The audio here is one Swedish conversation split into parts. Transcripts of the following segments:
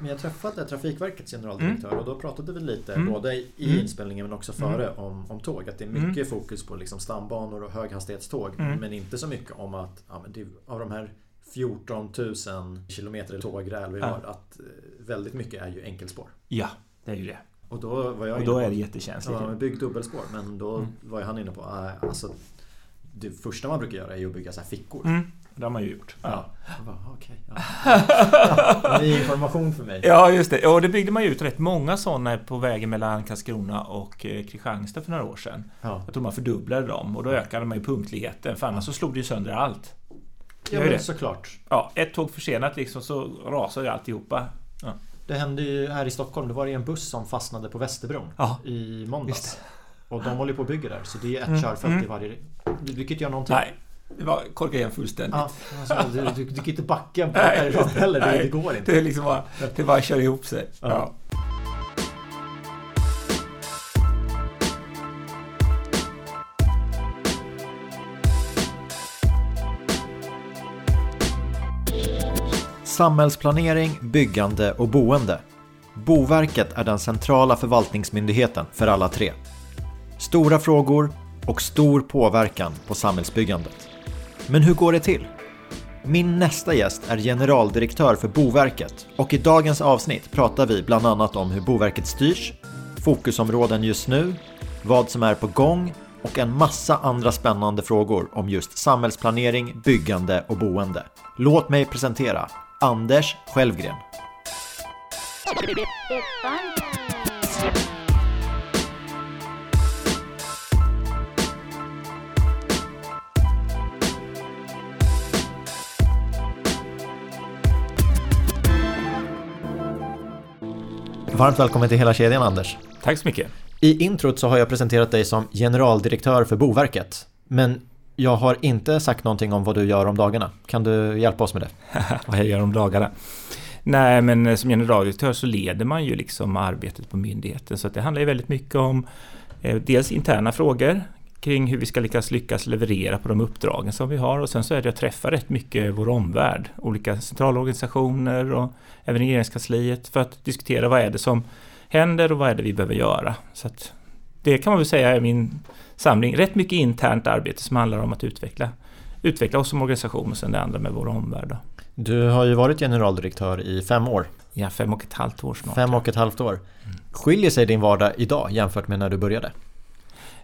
Men jag träffade Trafikverkets generaldirektör Mm. och då pratade vi lite Mm. både i Mm. inspelningen men också före om, om tåg. Att det är mycket fokus på liksom stambanor och höghastighetståg. Mm. Men inte så mycket om att ja, men det, av de här 14 000 kilometer tågräl vi Ja. har att eh, väldigt mycket är ju enkelspår. Ja, det är ju det. Och då var jag Och då på, är det jättekänsligt. Ja, bygg dubbelspår. Men då Mm. var han inne på äh, alltså, det första man brukar göra är ju att bygga så här fickor. Mm, det har man ju gjort. Ja. Bara, okej, ja. Ny information för mig. Ja, just det. Och det byggde man ju ut rätt många sådana på vägen mellan Karlskrona och eh, Kristianstad för några år sedan. Ja. Jag tror man fördubblade dem och då ökade man ju punktligheten för annars så slog det ju sönder allt. Ja, Gör men det. såklart. Ja, ett tåg försenat liksom så rasade ju alltihopa. Det hände ju här i Stockholm. Det var ju en buss som fastnade på Västerbron Ja. i måndags. Och de håller på att bygga där. Så det är ett Mm, körfält mm. i varje... Du kan inte göra någonting. Nej, det var korkat igen fullständigt. Ja, alltså, du, du, du kan inte backa bort Nej. därifrån heller. Det, Nej. det går inte. Det är liksom bara, det bara kör ihop sig. Ja. Ja. Samhällsplanering, byggande och boende. Boverket är den centrala förvaltningsmyndigheten för alla tre. Stora frågor och stor påverkan på samhällsbyggandet. Men hur går det till? Min nästa gäst är generaldirektör för Boverket och i dagens avsnitt pratar vi bland annat om hur Boverket styrs, fokusområden just nu, vad som är på gång och en massa andra spännande frågor om just samhällsplanering, byggande och boende. Låt mig presentera Anders Självgren. Varmt välkommen till hela kedjan Anders. Tack så mycket. I introt så har jag presenterat dig som generaldirektör för Boverket. Men jag har inte sagt någonting om vad du gör om dagarna. Kan du hjälpa oss med det? Vad jag gör om dagarna. Nej, men eh, som generaldirektör så leder man ju liksom arbetet på myndigheten. Så det handlar ju väldigt mycket om eh, dels interna frågor kring hur vi ska lyckas, lyckas leverera på de uppdragen som vi har. Och sen så är det att träffa rätt mycket vår omvärld. Olika centralorganisationer och även regeringskansliet för att diskutera vad är det som händer och vad är det vi behöver göra. Så det kan man väl säga är min samling. Rätt mycket internt arbete som handlar om att utveckla, utveckla oss som organisation och sen det andra med vår omvärld. Då. Du har ju varit generaldirektör i fem år. Ja, fem och ett halvt år snart. Fem och ett halvt år. Skiljer sig din vardag idag jämfört med när du började?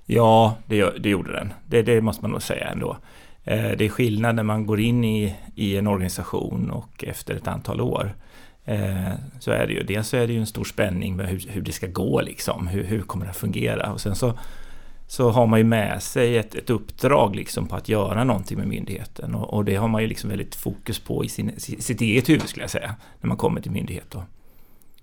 Ja, det, det gjorde den. Det, det måste man nog säga ändå. Eh, Det är skillnad när man går in i, i en organisation och efter ett antal år. Eh, Så är det ju. Dels så är det ju en stor spänning med hur, hur det ska gå liksom. Hur, hur kommer det att fungera? Och sen så, så har man ju med sig ett, ett uppdrag liksom på att göra någonting med myndigheten. Och, och det har man ju liksom väldigt fokus på i sin, sitt eget huvud skulle jag säga. När man kommer till myndighet då.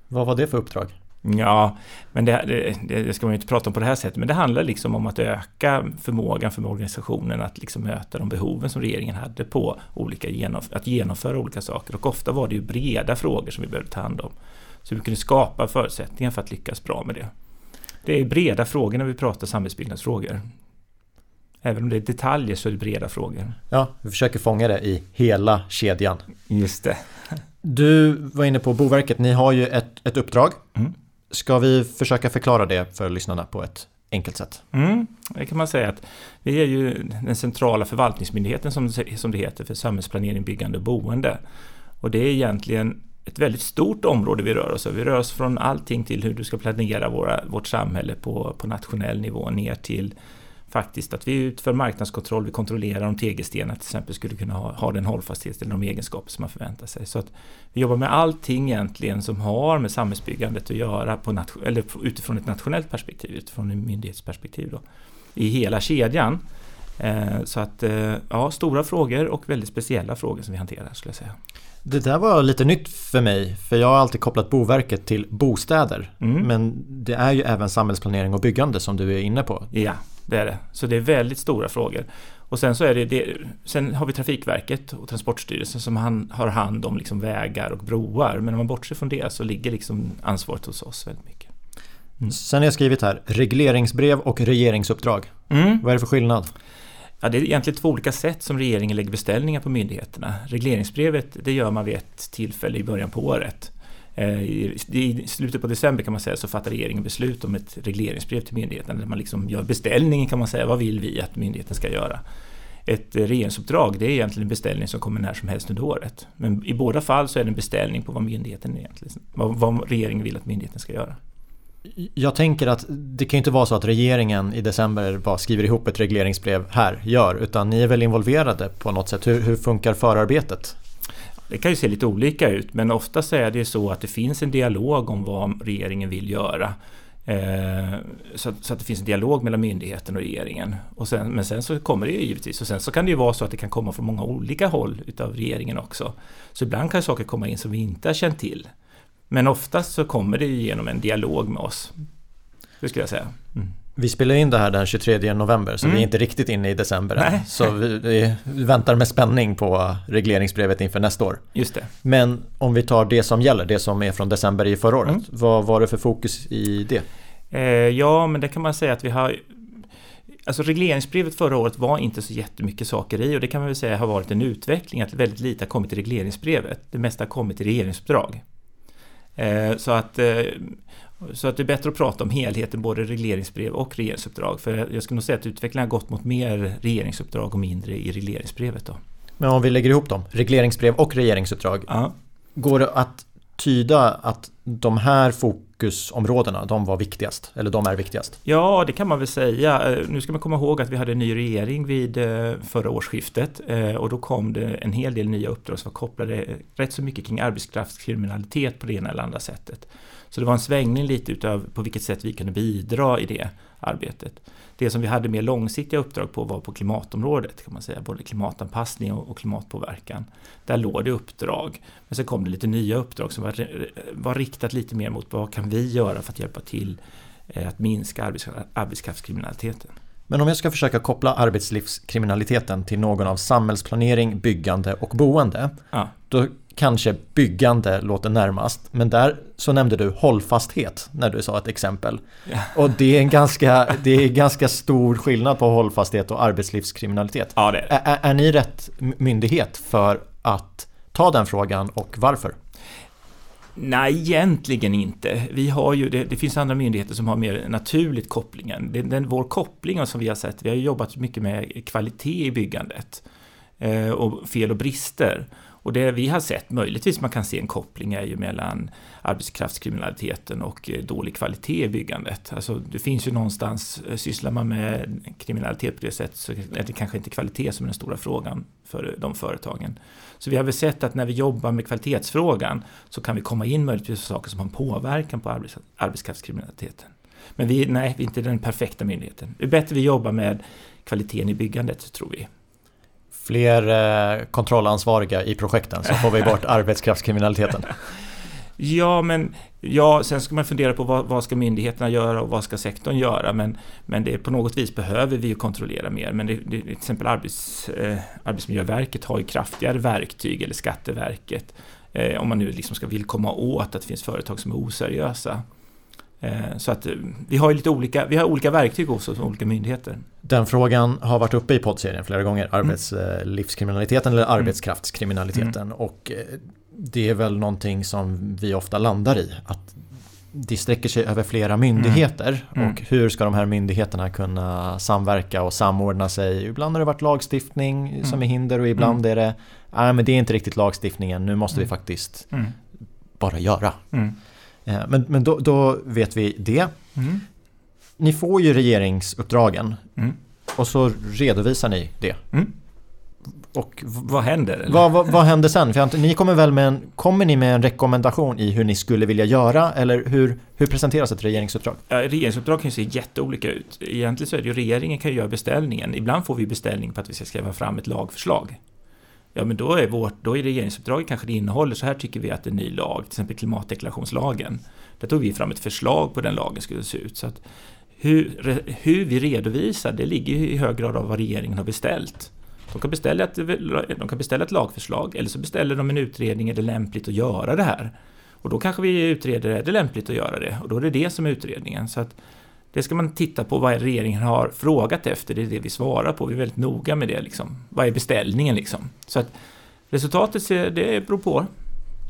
Vad var det för uppdrag? Ja, men det, det, det ska man ju inte prata om på det här sättet, men det handlar liksom om att öka förmågan för organisationen att liksom möta de behoven som regeringen hade på olika genomf- att genomföra olika saker. Och ofta var det ju breda frågor som vi behövde ta hand om. Så vi kunde skapa förutsättningar för att lyckas bra med det. Det är breda frågor när vi pratar samhällsbyggnadsfrågor. Även om det är detaljer så är det breda frågor. Ja, vi försöker fånga det i hela kedjan. Just det. Du var inne på Boverket, ni har ju ett, ett uppdrag. Mm. Ska vi försöka förklara det för lyssnarna på ett enkelt sätt? Mm, det kan man säga att vi är ju den centrala förvaltningsmyndigheten som, som det heter för samhällsplanering, byggande och boende. Och det är egentligen ett väldigt stort område vi rör oss över. Vi rör oss från allting till hur du ska planera våra, vårt samhälle på, på nationell nivå ner till faktiskt att vi utför marknadskontroll, vi kontrollerar om tegelstenar till exempel skulle kunna ha, ha den hållfasthet eller de egenskaper som man förväntar sig. Så att vi jobbar med allting egentligen som har med samhällsbyggandet att göra på eller utifrån ett nationellt perspektiv, utifrån ett myndighetsperspektiv då, i hela kedjan. Eh, så att eh, ja, stora frågor och väldigt speciella frågor som vi hanterar skulle jag säga. Det där var lite nytt för mig, för jag har alltid kopplat Boverket till bostäder. Mm. Men det är ju även samhällsplanering och byggande som du är inne på. Ja, det är det. Så det är väldigt stora frågor. Och sen så är det, det sen har vi Trafikverket och Transportstyrelsen som han, har hand om liksom vägar och broar. Men om man bortser från det så ligger liksom ansvaret hos oss väldigt mycket. Mm. Sen har jag skrivit här, regleringsbrev och regeringsuppdrag. Mm. Vad är det för skillnad? Ja, det är egentligen två olika sätt som regeringen lägger beställningar på myndigheterna. Regleringsbrevet det gör man vid ett tillfälle i början på året. Eh, I slutet på december kan man säga så fattar regeringen beslut om ett regleringsbrev till myndigheten där man liksom gör beställningen kan man säga, vad vill vi att myndigheten ska göra? Ett eh, regeringsuppdrag det är egentligen en beställning som kommer när som helst under året. Men i båda fall så är det en beställning på vad myndigheten egentligen, vad, vad regeringen vill att myndigheten ska göra. Jag tänker att det kan ju inte vara så att regeringen i december bara skriver ihop ett regleringsbrev här, gör, utan ni är väl involverade på något sätt. Hur, hur funkar förarbetet? Det kan ju se lite olika ut, men oftast är det så att det finns en dialog om vad regeringen vill göra. Eh, så, så, att det finns en dialog mellan myndigheten och regeringen. Och sen, men sen så kommer det ju givetvis, och sen så kan det ju vara så att det kan komma från många olika håll utav regeringen också. Så ibland kan saker komma in som vi inte har känt till. Men oftast så kommer det genom en dialog med oss. Det skulle jag säga. Mm. Vi spelar in det här den 23 november så mm. vi är inte riktigt inne i december än. Så vi, vi, väntar med spänning på regleringsbrevet inför nästa år. Just det. Men om vi tar det som gäller, det som är från december i förra året. Mm. Vad var det för fokus i det? Eh, ja, men det kan man säga att vi har Alltså regleringsbrevet förra året var inte så jättemycket saker i och det kan man väl säga har varit en utveckling att väldigt lite har kommit i regleringsbrevet. Det mesta har kommit i regeringsuppdrag. Eh, så att, eh, så att det är bättre att prata om helheten, både regleringsbrev och regeringsuppdrag. För jag skulle nog säga att utvecklingen har gått mot mer regeringsuppdrag och mindre i regleringsbrevet. Då. Men om vi lägger ihop dem, regleringsbrev och regeringsuppdrag. Ja. Går det att tyda att de här fokusområdena, de var viktigast? Eller de är viktigast? Ja, det kan man väl säga. Eh, nu ska man komma ihåg att vi hade en ny regering vid eh, förra årsskiftet eh, och då kom det en hel del nya uppdrag som var kopplade rätt så mycket kring arbetskraftskriminalitet på det ena eller andra sättet. Så det var en svängning lite utav på vilket sätt vi kunde bidra i det arbetet. Det som vi hade mer långsiktiga uppdrag på var på klimatområdet kan man säga, både klimatanpassning och klimatpåverkan. Där låg det uppdrag. Men sen kom det lite nya uppdrag som var, var riktat lite mer mot vad kan vi göra för att hjälpa till eh, att minska arbetskraftskriminaliteten. Men om jag ska försöka koppla arbetslivskriminaliteten till någon av samhällsplanering, byggande och boende. Ja. Då kanske byggande låter närmast. Men där så nämnde du hållfasthet när du sa ett exempel. Ja. Och det är en ganska, det är ganska stor skillnad på hållfasthet och arbetslivskriminalitet. Ja, det är, det. är, är ni rätt myndighet för att ta den frågan och varför? Nej, egentligen inte. Vi har ju, det, det, finns andra myndigheter som har mer naturligt kopplingen. Den, den, vår koppling som vi har sett, vi har jobbat mycket med kvalitet i byggandet eh, och fel och brister. Och det vi har sett, möjligtvis man kan se en koppling, är ju mellan arbetskraftskriminaliteten och eh, dålig kvalitet i byggandet. Alltså det finns ju någonstans, eh, sysslar man med kriminalitet på det sättet så är det kanske inte kvalitet som är den stora frågan för eh, de företagen. Så vi har väl sett att när vi jobbar med kvalitetsfrågan så kan vi komma in möjligtvis på saker som har en påverkan på arbets arbetskraftskriminaliteten. Men vi, nej, vi är inte den perfekta myndigheten. Det är bättre vi jobbar med kvaliteten i byggandet, tror vi fler eh, kontrollansvariga i projekten så får vi bort arbetskraftskriminaliteten. Ja, men ja, sen ska man fundera på vad, vad, ska myndigheterna göra och vad ska sektorn göra? Men, men det, på något vis behöver vi ju kontrollera mer. Men det, det, till exempel Arbets, eh, Arbetsmiljöverket har ju kraftigare verktyg, eller Skatteverket, eh, om man nu liksom ska vill komma åt att det finns företag som är oseriösa. Eh, så att eh, vi har lite olika, vi har olika verktyg hos oss, olika myndigheter. Den frågan har varit uppe i poddserien flera gånger, mm. arbetslivskriminaliteten eller mm. arbetskraftskriminaliteten. Mm. Och eh, det är väl någonting som vi ofta landar i. Att det sträcker sig över flera myndigheter mm. och hur ska de här myndigheterna kunna samverka och samordna sig? Ibland har det varit lagstiftning mm. som är hinder och ibland mm. är det nej men det är inte riktigt lagstiftningen, nu måste vi faktiskt bara göra. Eh, men, men då, då, vet vi det. Mm. Ni får ju regeringsuppdragen mm. och så redovisar ni det. Mm. Och vad händer? Vad, vad, vad, händer sen? För ni kommer väl med en, kommer ni med en rekommendation i hur ni skulle vilja göra? Eller hur, hur presenteras ett regeringsuppdrag? Ja, regeringsuppdrag kan ju se jätteolika ut. Egentligen så är det ju regeringen kan göra beställningen. Ibland får vi beställning på att vi ska skriva fram ett lagförslag. Ja, men då är, vårt, då är regeringsuppdraget kanske det innehåller, så här tycker vi att en ny lag, till exempel klimatdeklarationslagen, där tog vi fram ett förslag på den lagen skulle se ut. Så att hur, hur vi redovisar, det ligger i hög grad av vad regeringen har beställt. De kan, beställa ett, de kan beställa ett lagförslag eller så beställer de en utredning, är det lämpligt att göra det här? Och då kanske vi utreder, är det lämpligt att göra det? Och då är det det som är utredningen. Så att det ska man titta på vad regeringen har frågat efter, det är det vi svarar på. Vi är väldigt noga med det. Liksom. Vad är beställningen liksom? Så att resultatet det beror på,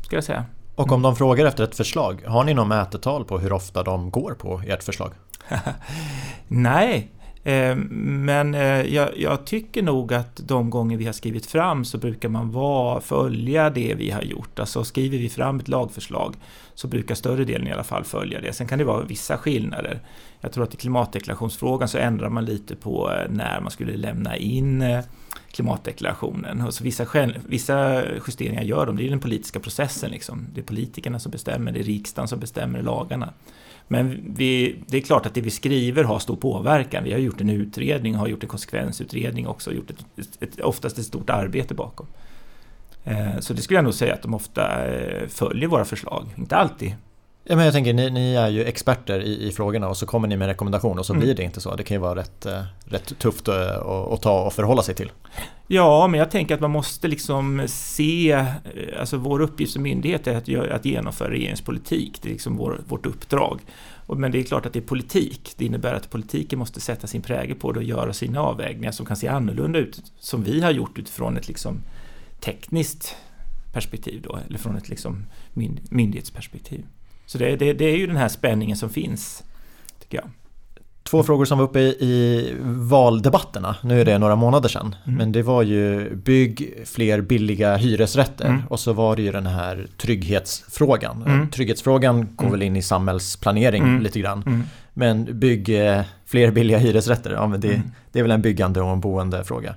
ska jag säga. Och om de frågar efter ett förslag, har ni något mätetal på hur ofta de går på ert förslag? Nej, eh, men eh, jag, jag, tycker nog att de gånger vi har skrivit fram så brukar man vara, följa det vi har gjort. Alltså skriver vi fram ett lagförslag så brukar större delen i alla fall följa det. Sen kan det vara vissa skillnader. Jag tror att i klimatdeklarationsfrågan så ändrar man lite på eh, när man skulle lämna in eh, klimatdeklarationen. Och så vissa, vissa justeringar gör de, det är den politiska processen. Liksom. Det är politikerna som bestämmer, det är riksdagen som bestämmer lagarna. Men vi, det är klart att det vi skriver har stor påverkan. Vi har gjort en utredning, har gjort en konsekvensutredning också, gjort ett, ett, oftast ett stort arbete bakom. Eh, så det skulle jag nog säga att de ofta följer våra förslag, inte alltid. Ja, men jag tänker, ni, ni är ju experter i, i frågorna och så kommer ni med rekommendationer och så mm. blir det inte så. Det kan ju vara rätt, eh, rätt tufft att, att ta och förhålla sig till. Ja, men jag tänker att man måste liksom se, alltså vår uppgift som myndighet är att, att genomföra regeringspolitik. Det är liksom vår, vårt uppdrag. Men det är klart att det är politik. Det innebär att politiken måste sätta sin prägel på det och göra sina avvägningar som kan se annorlunda ut, som vi har gjort utifrån ett liksom tekniskt perspektiv då, eller från ett liksom myndighetsperspektiv. Så det, det, det är ju den här spänningen som finns, tycker jag. Två frågor som var uppe i valdebatterna, nu är det några månader sedan. Mm. Men det var ju bygg fler billiga hyresrätter mm. och så var det ju den här trygghetsfrågan. Mm. Trygghetsfrågan går mm. väl in i samhällsplanering mm. lite grann. Mm. Men bygg eh, fler billiga hyresrätter, ja, men det, det, är väl en byggande och en boendefråga.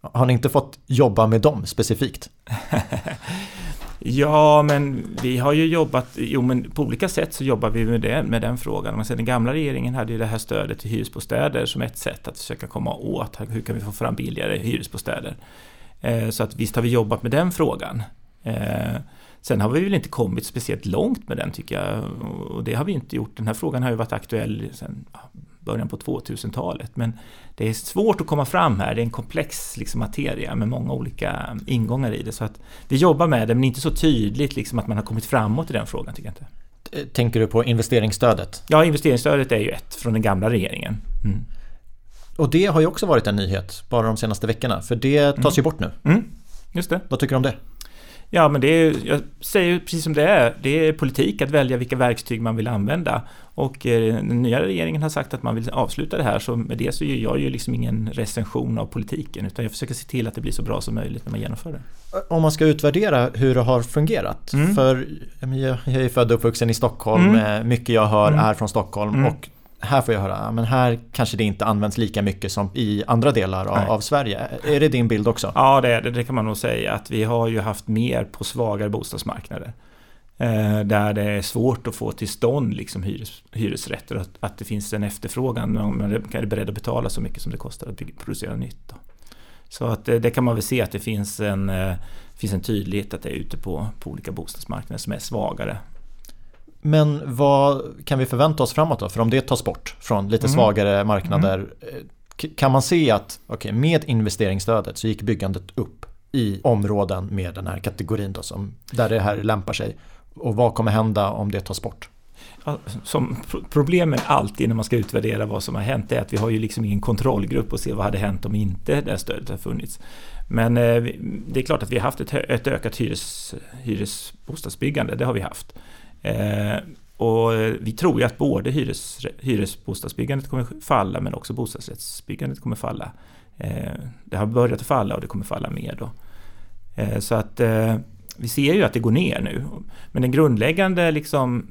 Har ni inte fått jobba med dem specifikt? Ja, men vi har ju jobbat, jo men på olika sätt så jobbar vi med, det, med den frågan. Men sen den gamla regeringen hade ju det här stödet till hyresbostäder som ett sätt att försöka komma åt, hur kan vi få fram billigare hyresbostäder? Eh, så att visst har vi jobbat med den frågan. Eh, sen har vi väl inte kommit speciellt långt med den tycker jag. Och det har vi inte gjort. Den här frågan har ju varit aktuell sen början på 2000-talet. Men det är svårt att komma fram här, det är en komplex liksom, materia med många olika ingångar i det. Så att vi jobbar med det, men inte så tydligt liksom, att man har kommit framåt i den frågan, tycker jag inte. Eh, tänker du på investeringsstödet? Ja, investeringsstödet är ju ett från den gamla regeringen. Mm. Och det har ju också varit en nyhet bara de senaste veckorna, för det tas mm. ju bort nu. Mm. Just det. Vad tycker du om det? Ja, men det är, jag säger precis som det är. Det är politik att välja vilka verktyg man vill använda. Och eh, den nya regeringen har sagt att man vill avsluta det här, så med det så gör jag ju liksom ingen recension av politiken, utan jag försöker se till att det blir så bra som möjligt när man genomför det. Om man ska utvärdera hur det har fungerat, mm. för jag är född och uppvuxen i Stockholm, mm. Eh, mycket jag hör mm. är från Stockholm mm. och här får jag höra, men här kanske det inte används lika mycket som i andra delar av, av, Sverige. Är det din bild också? Ja, det det. Det kan man nog säga. Att vi har ju haft mer på svagare bostadsmarknader. Eh, där det är svårt att få till stånd liksom hyres, hyresrätter. Att, att det finns en efterfrågan. Man är beredd att betala så mycket som det kostar att producera nytt. Då. Så att det, det, kan man väl se att det finns en, eh, finns en tydlighet att det är ute på, på olika bostadsmarknader som är svagare. Men vad kan vi förvänta oss framåt då? För om det tas bort från lite mm. svagare marknader mm. Kan man se att okay, med investeringsstödet så gick byggandet upp i områden med den här kategorin då, som, där det här lämpar sig? Och vad kommer hända om det tas bort? Som problemet alltid när man ska utvärdera vad som har hänt är att vi har ju liksom ingen kontrollgrupp och se vad hade hänt om inte det här stödet har funnits. Men eh, det är klart att vi har haft ett, ett ökat hyres, hyresbostadsbyggande, det har vi haft. Eh, och eh, vi tror ju att både hyres, hyresbostadsbyggandet kommer falla men också bostadsrättsbyggandet kommer falla. Eh, det har börjat att falla och det kommer falla mer då. Eh, så att eh, vi ser ju att det går ner nu. Men den grundläggande liksom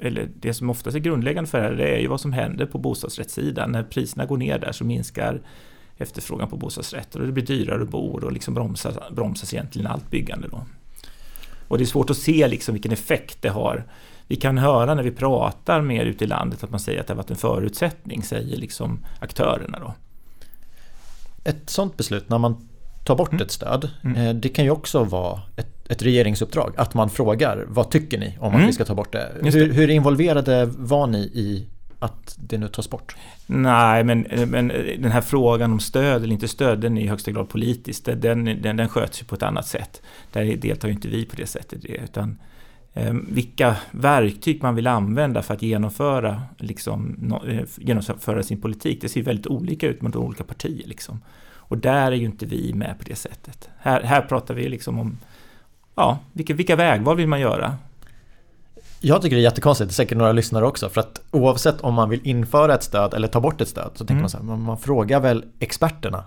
eller det som oftast är grundläggande för det här, det är ju vad som händer på bostadsrättssidan. När priserna går ner där så minskar efterfrågan på bostadsrätter och det blir dyrare att bo och liksom bromsas, bromsas egentligen allt byggande då. Och det är svårt att se liksom vilken effekt det har. Vi kan höra när vi pratar mer ute i landet att man säger att det har varit en förutsättning, säger liksom aktörerna då. Ett sådant beslut när man tar bort mm. ett stöd, mm. Eh, det kan ju också vara ett, ett, regeringsuppdrag. Att man frågar vad tycker ni om att mm. vi ska ta bort det? Hur, hur involverade var ni i att det nu tas bort? Nej, men, men den här frågan om stöd eller inte stöd, den är i högsta grad politisk. Den, den, den sköts ju på ett annat sätt. Där deltar ju inte vi på det sättet. Utan, eh, vilka verktyg man vill använda för att genomföra, liksom, eh, genomföra sin politik, det ser ju väldigt olika ut mot olika partier. Liksom. Och där är ju inte vi med på det sättet. Här, här pratar vi liksom om ja, vilka, vilka vägval vill man göra? Jag tycker det är jättekonstigt, det är säkert några lyssnare också, för att oavsett om man vill införa ett stöd eller ta bort ett stöd så tänker mm. man så här, man, frågar väl experterna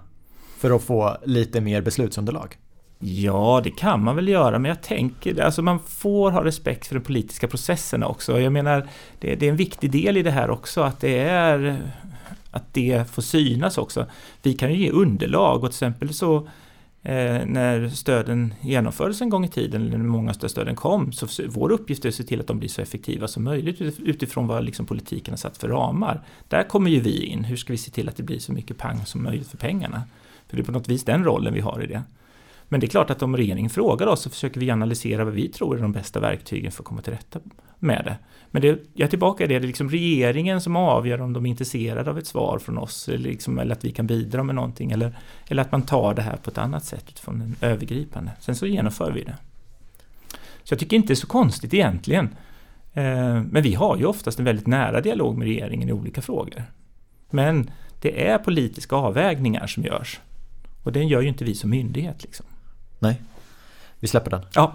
för att få lite mer beslutsunderlag. Ja, det kan man väl göra, men jag tänker, alltså man får ha respekt för de politiska processerna också. Jag menar, det, det är en viktig del i det här också, att det är att det får synas också. Vi kan ju ge underlag och till exempel så eh, när stöden genomfördes en gång i tiden, eller när många stöden kom, så vår uppgift är att se till att de blir så effektiva som möjligt utifrån vad liksom politiken har satt för ramar. Där kommer ju vi in, hur ska vi se till att det blir så mycket pang som möjligt för pengarna? För det är på något vis den rollen vi har i det. Men det är klart att om regeringen frågar oss så försöker vi analysera vad vi tror är de bästa verktygen för att komma till rätta med det. Men det, jag är tillbaka i det, det är liksom regeringen som avgör om de är intresserade av ett svar från oss eller, liksom, eller att vi kan bidra med någonting eller, eller att man tar det här på ett annat sätt utifrån den övergripande. Sen så genomför vi det. Så jag tycker inte det är så konstigt egentligen. Eh, men vi har ju oftast en väldigt nära dialog med regeringen i olika frågor. Men det är politiska avvägningar som görs. Och den gör ju inte vi som myndighet. Liksom. Nej, vi släpper den. Ja.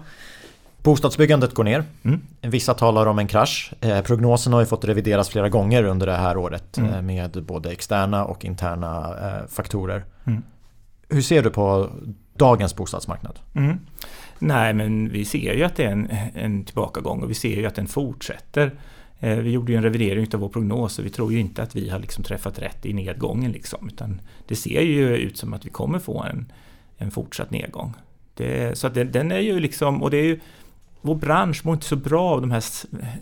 Bostadsbyggandet går ner. Mm. Vissa talar om en krasch. Eh, prognosen har ju fått revideras flera gånger under det här året mm. eh, med både externa och interna eh, faktorer. Mm. Hur ser du på dagens bostadsmarknad? Mm. Nej, men vi ser ju att det är en, en tillbakagång och vi ser ju att den fortsätter. Eh, vi gjorde ju en revidering av vår prognos och vi tror ju inte att vi har liksom träffat rätt i nedgången. Liksom, utan det ser ju ut som att vi kommer få en, en fortsatt nedgång. Det, så att den, den, är ju liksom, och det är ju, vår bransch mår inte så bra av de här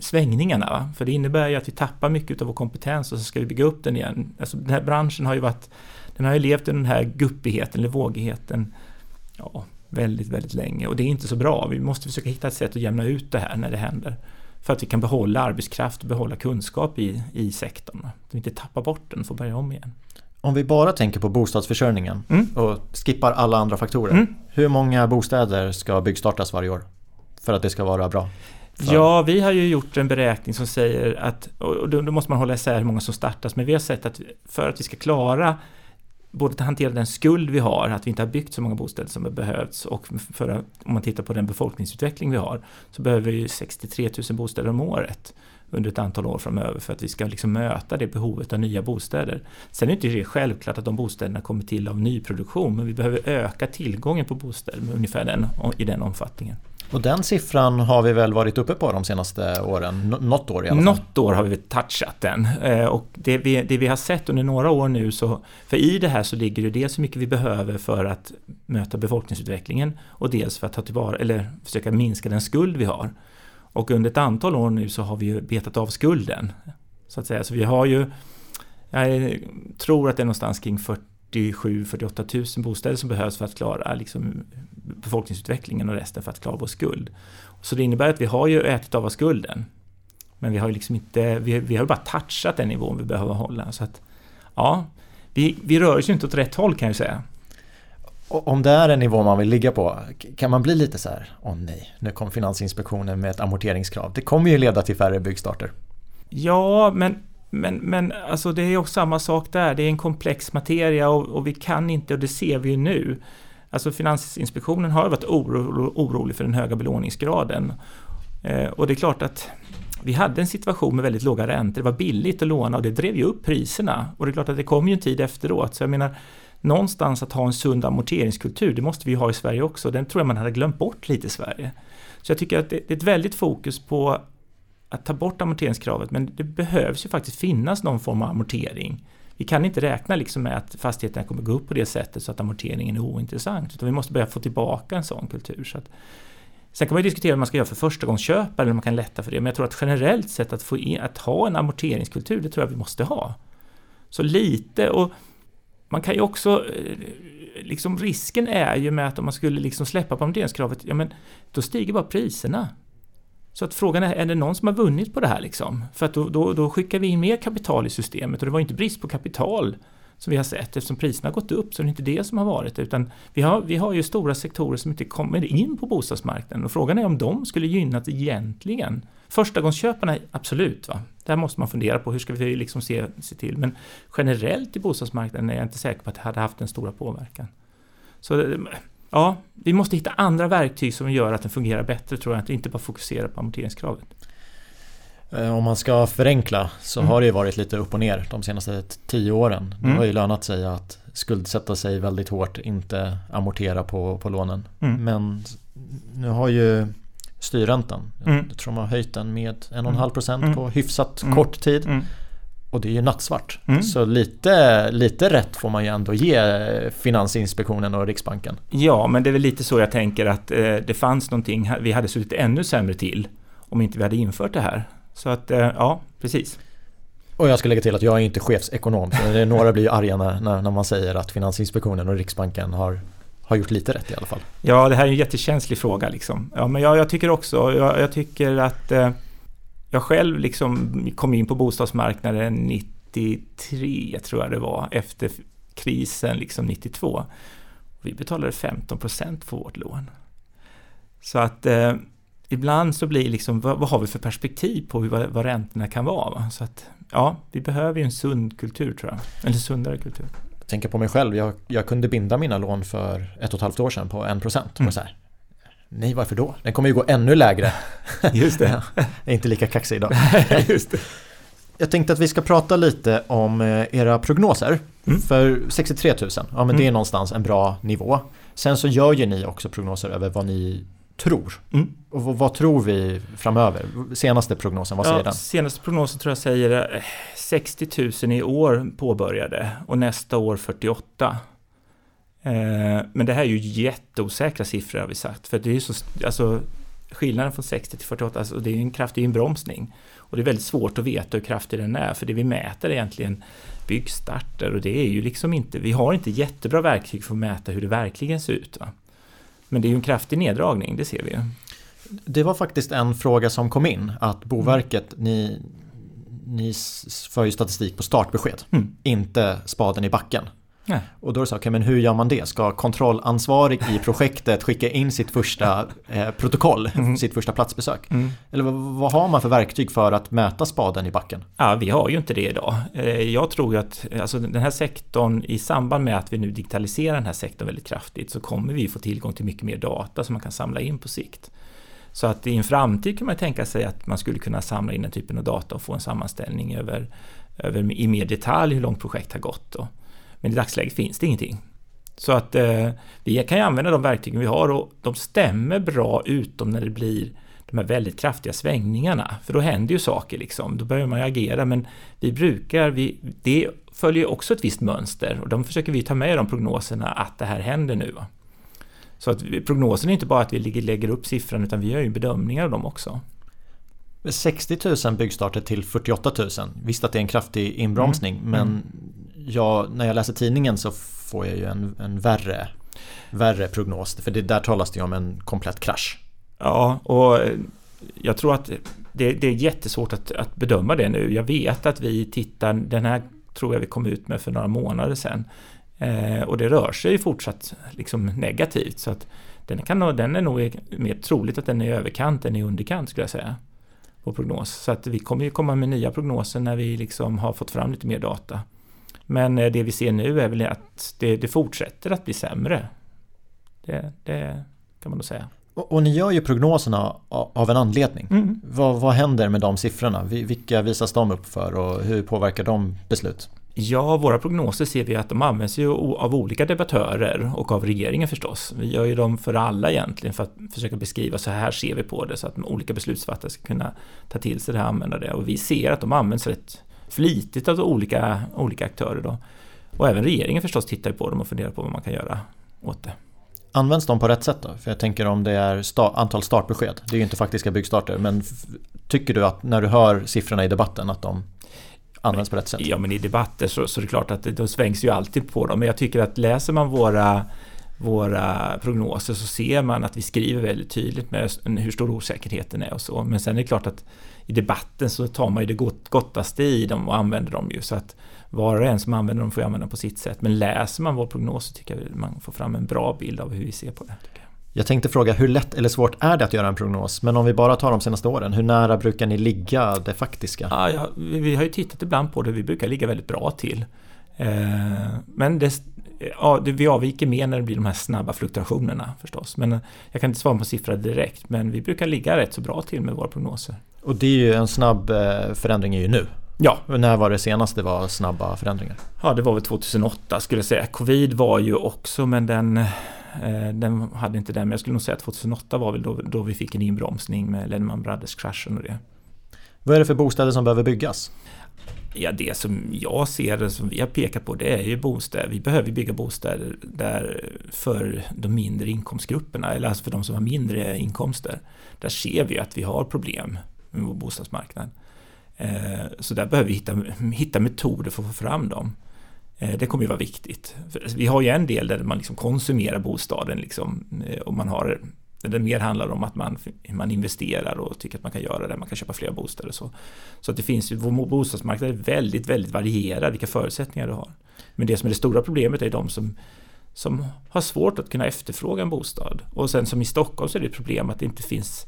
svängningarna. Va? För det innebär ju att vi tappar mycket av vår kompetens och så ska vi bygga upp den igen. Alltså den här branschen har ju varit, den har ju levt i den här guppigheten eller vågigheten ja, väldigt, väldigt länge och det är inte så bra. Vi måste försöka hitta ett sätt att jämna ut det här när det händer. För att vi kan behålla arbetskraft och behålla kunskap i, i sektorn. Att vi inte tappar bort den och får börja om igen. Om vi bara tänker på bostadsförsörjningen mm. och skippar alla andra faktorer. Mm. Hur många bostäder ska byggstartas varje år? För att det ska vara bra? För... Ja, vi har ju gjort en beräkning som säger att, och då måste man hålla isär hur många som startas, men vi har sett att för att vi ska klara både att hantera den skuld vi har, att vi inte har byggt så många bostäder som det behövts och för att, om man tittar på den befolkningsutveckling vi har så behöver vi 63 000 bostäder om året under ett antal år framöver för att vi ska liksom möta det behovet av nya bostäder. Sen är det inte självklart att de bostäderna kommer till av nyproduktion men vi behöver öka tillgången på bostäder med ungefär den, i den omfattningen. Och den siffran har vi väl varit uppe på de senaste åren? något år i alla fall? Något år har vi touchat den. Eh, och det vi, det vi har sett under några år nu så, för i det här så ligger det dels hur mycket vi behöver för att möta befolkningsutvecklingen och dels för att ta tillvara, eller försöka minska den skuld vi har. Och under ett antal år nu så har vi ju betat av skulden. Så att säga, så vi har ju, jag tror att det är någonstans kring 47-48 000 bostäder som behövs för att klara liksom, befolkningsutvecklingen och resten för att klara vår skuld. Så det innebär att vi har ju ätit av skulden. Men vi har ju liksom inte, vi, vi har bara touchat den nivån vi behöver hålla. Så att, ja, vi, vi rör oss ju inte åt rätt håll kan jag säga. Om det är en nivå man vill ligga på, kan man bli lite så här, åh oh nej, nu kom Finansinspektionen med ett amorteringskrav. Det kommer ju leda till färre byggstarter. Ja, men men, men alltså det är också samma sak där, det är en komplex materia och, och vi kan inte, och det ser vi ju nu, Alltså Finansinspektionen har varit oro, orolig för den höga belåningsgraden. Eh, och det är klart att vi hade en situation med väldigt låga räntor, det var billigt att låna och det drev ju upp priserna. Och det är klart att det kom ju en tid efteråt. Så jag menar, någonstans att ha en sund amorteringskultur, det måste vi ha i Sverige också. Den tror jag man hade glömt bort lite i Sverige. Så jag tycker att det är ett väldigt fokus på att ta bort amorteringskravet, men det behövs ju faktiskt finnas någon form av amortering. Vi kan inte räkna liksom med att fastigheterna kommer gå upp på det sättet så att amorteringen är ointressant, utan vi måste börja få tillbaka en sån kultur. Så att, sen kan man ju diskutera vad man ska göra för förstagångsköpare, eller om man kan lätta för det, men jag tror att generellt sett att, få in, att ha en amorteringskultur, det tror jag vi måste ha. Så lite, och man kan ju också eh, liksom risken är ju med att om man skulle liksom släppa på amorteringskravet, ja men då stiger bara priserna. Så att frågan är, är det någon som har vunnit på det här liksom? För att då, då, då skickar vi in mer kapital i systemet och det var inte brist på kapital som vi har sett. Eftersom priserna har gått upp så är det inte det som har varit utan vi har, vi har ju stora sektorer som inte kommer in på bostadsmarknaden och frågan är om de skulle gynnas egentligen. Förstagångsköparna, absolut. Va? Där måste man fundera på hur ska vi liksom se, se till. Men generellt i bostadsmarknaden är jag inte säker på att det hade haft en stora påverkan. Så ja, vi måste hitta andra verktyg som gör att den fungerar bättre tror jag, att inte bara fokusera på amorteringskravet. Eh, om man ska förenkla så mm. har det ju varit lite upp och ner de senaste tio åren. Det mm. har ju lönat sig att skuldsätta sig väldigt hårt, inte amortera på, på lånen. Mm. Men nu har ju styrräntan, mm. jag tror man har höjt den med 1,5% mm. på hyfsat mm. kort tid. Mm. Och det är ju nattsvart. Mm. Så lite, lite rätt får man ju ändå ge Finansinspektionen och Riksbanken. Ja, men det är väl lite så jag tänker att eh, det fanns någonting, vi hade suttit ännu sämre till om inte vi hade infört det här. Så att, eh, ja, precis. Och jag ska lägga till att jag är inte chefsekonom. Så några blir ju arga när, när man säger att Finansinspektionen och Riksbanken har, har gjort lite rätt i alla fall. Ja, det här är en jättekänslig fråga liksom. Ja, men jag, jag tycker också, jag, jag tycker att eh, jag själv liksom kom in på bostadsmarknaden 93, tror jag det var, efter krisen liksom 92. Vi betalade 15 procent för vårt lån. Så att eh, ibland så blir liksom, vad, vad, har vi för perspektiv på hur, vad, vad räntorna kan vara? Va? Så att, ja, vi behöver ju en sund kultur tror jag. Eller sundare kultur. Jag tänker på mig själv, jag, jag kunde binda mina lån för ett och ett halvt år sedan på en procent. Mm. Nej, varför då? Den kommer ju gå ännu lägre. Just det. jag är inte lika kaxig idag. Just det. Jag tänkte att vi ska prata lite om eh, era prognoser. Mm. För 63 000, ja men mm. det är någonstans en bra nivå. Sen så gör ju ni också prognoser över vad ni tror. Mm. Och vad, tror vi framöver? Senaste prognosen, vad säger ja, den? Senaste prognosen tror jag säger 60 eh, 000 i år påbörjade och nästa år 48. Eh, men det här är ju jätteosäkra siffror har vi sagt. För det är ju så, alltså skillnaden från 60 till 48, alltså det är en kraftig inbromsning. Och det är väldigt svårt att veta hur kraftig den är, för det vi mäter är egentligen byggstarter och det är ju liksom inte, vi har inte jättebra verktyg för att mäta hur det verkligen ser ut. Va? Men det är ju en kraftig neddragning, det ser vi ju. Det var faktiskt en fråga som kom in, att Boverket, mm. ni, ni för ju statistik på startbesked, mm. inte spaden i backen. Nej. Och då är det så, okay, men hur gör man det? Ska kontrollansvarig i projektet skicka in sitt första eh, protokoll, mm. sitt första platsbesök? Mm. Eller vad, vad, har man för verktyg för att mäta spaden i backen? Ja, vi har ju inte det idag. Eh, jag tror att alltså, den här sektorn, i samband med att vi nu digitaliserar den här sektorn väldigt kraftigt, så kommer vi få tillgång till mycket mer data som man kan samla in på sikt. Så att i en framtid kan man tänka sig att man skulle kunna samla in den typen av data och få en sammanställning över, över i mer detalj hur långt projekt har gått. Då. Men i dagsläget finns det ingenting. Så att eh, vi kan ju använda de verktygen vi har och de stämmer bra utom när det blir de här väldigt kraftiga svängningarna. För då händer ju saker liksom, då börjar man ju agera. Men vi brukar, vi, det följer också ett visst mönster och de försöker vi ta med i de prognoserna att det här händer nu. Så att prognosen är inte bara att vi lägger upp siffran utan vi gör ju bedömningar av dem också. 60 000 byggstarter till 48 000. Visst att det är en kraftig inbromsning mm. men mm jag, när jag läser tidningen så får jag ju en, en värre, värre prognos. För det, där talas det ju om en komplett krasch. Ja, och eh, jag tror att det, det är jättesvårt att, att, bedöma det nu. Jag vet att vi tittar, den här tror jag vi kom ut med för några månader sedan. Eh, och det rör sig ju fortsatt liksom negativt. Så att den, kan, den är nog mer troligt att den är i överkant än i underkant skulle jag säga. På prognos. Så att vi kommer ju komma med nya prognoser när vi liksom har fått fram lite mer data. Men eh, det vi ser nu är väl att det, det fortsätter att bli sämre. Det, det, kan man nog säga. Och, och, ni gör ju prognoserna av en anledning. Mm. Vad, vad händer med de siffrorna? Vilka visas de upp för och hur påverkar de beslut? Ja, våra prognoser ser vi att de används ju av olika debattörer och av regeringen förstås. Vi gör ju dem för alla egentligen för att försöka beskriva så här ser vi på det så att olika beslutsfattare ska kunna ta till sig det här och använda det. Och vi ser att de används rätt flitigt av olika, olika aktörer. Då. Och även regeringen förstås tittar på dem och funderar på vad man kan göra åt det. Används de på rätt sätt då? För jag tänker om det är sta antal startbesked. Det är ju inte faktiska byggstarter. Men tycker du att när du hör siffrorna i debatten att de används på rätt sätt? Ja men i debatter så, så är det klart att det, svängs ju alltid på dem. Men jag tycker att läser man våra våra prognoser så ser man att vi skriver väldigt tydligt med hur stor osäkerheten är och så. Men sen är det klart att i debatten så tar man ju det gott, gottaste i dem och använder dem ju. Så att var och en som använder dem får använda dem på sitt sätt. Men läser man vår prognos så tycker jag man får fram en bra bild av hur vi ser på det. Jag. jag tänkte fråga hur lätt eller svårt är det att göra en prognos? Men om vi bara tar de senaste åren, hur nära brukar ni ligga det faktiska? Ja, ja vi har ju tittat ibland på det, vi brukar ligga väldigt bra till. Eh, men det, ja, vi avviker mer när det blir de här snabba fluktuationerna förstås. Men jag kan inte svara på siffror direkt, men vi brukar ligga rätt så bra till med våra prognoser. Och det är ju en snabb förändring är ju nu. Ja. När var det senast det var snabba förändringar? Ja, det var väl 2008 skulle jag säga. Covid var ju också, men den, eh, den hade inte den. Men jag skulle nog säga att 2008 var väl då, då vi fick en inbromsning med Lehman Brothers-kraschen och det. Vad är det för bostäder som behöver byggas? Ja, det som jag ser som vi har pekat på det är ju bostäder. Vi behöver bygga bostäder där för de mindre inkomstgrupperna, eller alltså för de som har mindre inkomster. Där ser vi att vi har problem med vår bostadsmarknad. Eh, så där behöver vi hitta, hitta metoder för att få fram dem. Eh, det kommer ju vara viktigt. Vi har ju en del där man liksom konsumerar bostaden liksom, eh, och man har det mer handlar om att man, man investerar och tycker att man kan göra det, man kan köpa fler bostäder och så. Så att det finns ju, vår bostadsmarknad är väldigt, väldigt varierad vilka förutsättningar du har. Men det som är det stora problemet är de som, som har svårt att kunna efterfråga en bostad. Och sen som i Stockholm så är det ett problem att det inte finns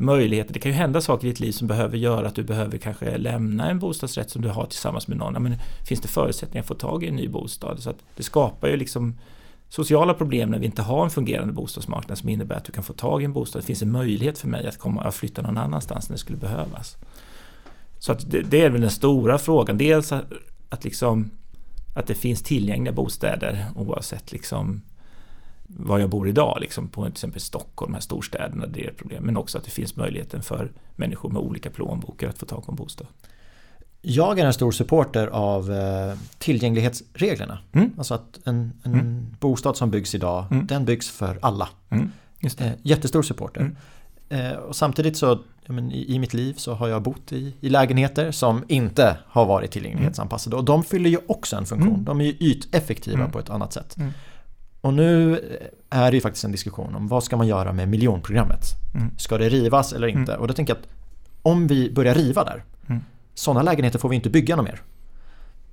möjligheter. Det kan ju hända saker i ditt liv som behöver göra att du behöver kanske lämna en bostadsrätt som du har tillsammans med någon. Men finns det förutsättningar att få tag i en ny bostad? Så att det skapar ju liksom sociala problem när vi inte har en fungerande bostadsmarknad som innebär att du kan få tag i en bostad. Det finns en möjlighet för mig att komma och flytta någon annanstans när det skulle behövas. Så att det, det är väl den stora frågan. Dels att, att, liksom, att det finns tillgängliga bostäder oavsett liksom var jag bor idag, liksom på till exempel Stockholm, de här storstäderna, det är ett problem. Men också att det finns möjligheten för människor med olika plånböcker att få tag på en bostad. Jag är en stor supporter av eh, tillgänglighetsreglerna. Mm. Alltså att en, en mm. bostad som byggs idag, mm. den byggs för alla. Mm. Eh, jättestor supporter. Mm. Eh, och samtidigt så men, i, i, mitt liv så har jag bott i, i lägenheter som inte har varit tillgänglighetsanpassade. Och de fyller ju också en funktion. De är ju yteffektiva på ett annat sätt. Och nu är det ju faktiskt en diskussion om vad ska man göra med miljonprogrammet? Mm. Ska det rivas eller inte? Mm. Och då tänker jag att om vi börjar riva där, mm. Sådana lägenheter får vi inte bygga något mer.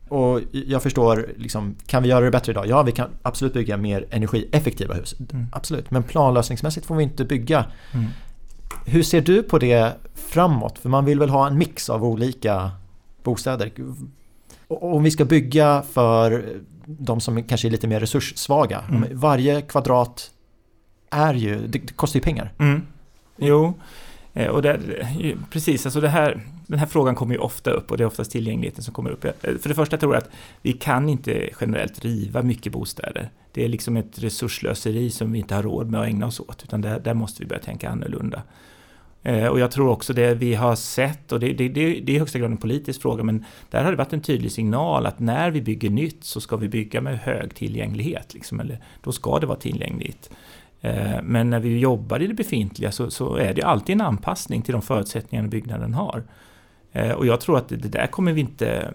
Och jag förstår, liksom, kan vi göra det bättre idag? Ja, vi kan absolut bygga mer energieffektiva hus. Mm. Absolut, men planlösningsmässigt får vi inte bygga. Mm. Hur ser du på det framåt? För man vill väl ha en mix av olika bostäder. Och om vi ska bygga för de som kanske är lite mer resurssvaga. Mm. Varje kvadrat är ju, det, kostar ju pengar. Mm. Jo, Eh, och det, precis, alltså det här, den här frågan kommer ju ofta upp och det är oftast tillgängligheten som kommer upp. Eh, för det första tror jag att vi kan inte generellt riva mycket bostäder. Det är liksom ett resurslöseri som vi inte har råd med att ägna oss åt, utan där, där måste vi börja tänka annorlunda. Eh, och jag tror också det vi har sett, och det, det, det, det är i högsta grad en politisk fråga, men där har det varit en tydlig signal att när vi bygger nytt så ska vi bygga med hög tillgänglighet. Liksom, eller då ska det vara tillgängligt. Eh, men när vi jobbar i det befintliga så, så är det alltid en anpassning till de förutsättningar byggnaden har. Eh, och jag tror att det, där kommer vi inte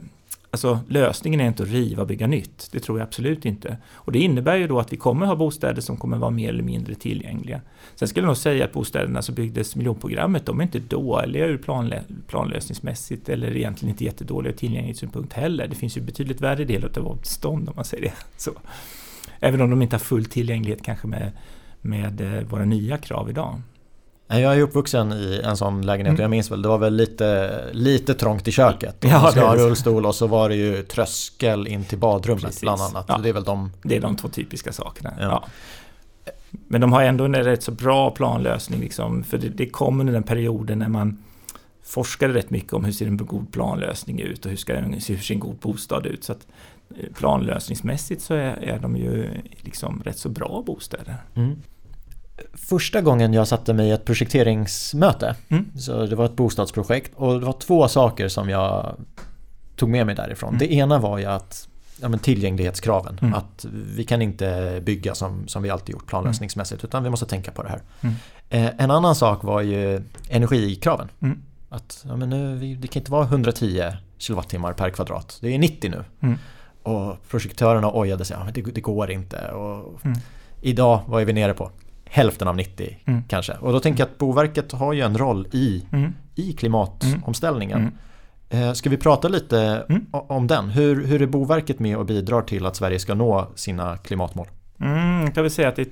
Alltså lösningen är inte att riva och bygga nytt. Det tror jag absolut inte. Och det innebär ju då att vi kommer ha bostäder som kommer vara mer eller mindre tillgängliga. Sen skulle jag nog säga att bostäderna som byggdes miljonprogrammet, de är inte dåliga ur planlö planlösningsmässigt eller egentligen inte jättedåliga ur tillgänglighetssynpunkt heller. Det finns ju betydligt värre delar av vårt bestånd om man säger det. Så. Även om de inte har full tillgänglighet kanske med, med eh, våra nya krav idag. Jag är uppvuxen i en sån lägenhet mm. och jag minns väl, det var väl lite, lite trångt i köket. Ja, man ska ha rullstol och så var det ju tröskel in till badrummet Precis. bland annat. Ja. Det är väl de... Det är de två typiska sakerna. Ja. ja. Men de har ändå en rätt så bra planlösning, liksom, för det, det kom under den perioden när man forskade rätt mycket om hur ser en god planlösning ut och hur, ska, hur ser en god bostad ut. Så att eh, planlösningsmässigt så är, är de ju liksom rätt så bra bostäder. Mm första gången jag satte mig i ett projekteringsmöte, mm. så det var ett bostadsprojekt och det var två saker som jag tog med mig därifrån. Mm. Det ena var ju att ja, men tillgänglighetskraven, mm. att vi kan inte bygga som, som vi alltid gjort planlösningsmässigt utan vi måste tänka på det här. Mm. Eh, en annan sak var ju energikraven. Mm. Att ja, men nu, det kan inte vara 110 kWh per kvadrat, det är 90 nu. Mm. Och projektörerna ojade sig, ja, det, det går inte. Och Idag, vad är vi nere på? Hälften av 90 mm. kanske. Och då tänker jag att Boverket har ju en roll i, mm. i klimatomställningen. Mm. Eh, ska vi prata lite mm. om den? Hur, hur är Boverket med och bidrar till att Sverige ska nå sina klimatmål? Mm, kan vi säga att det är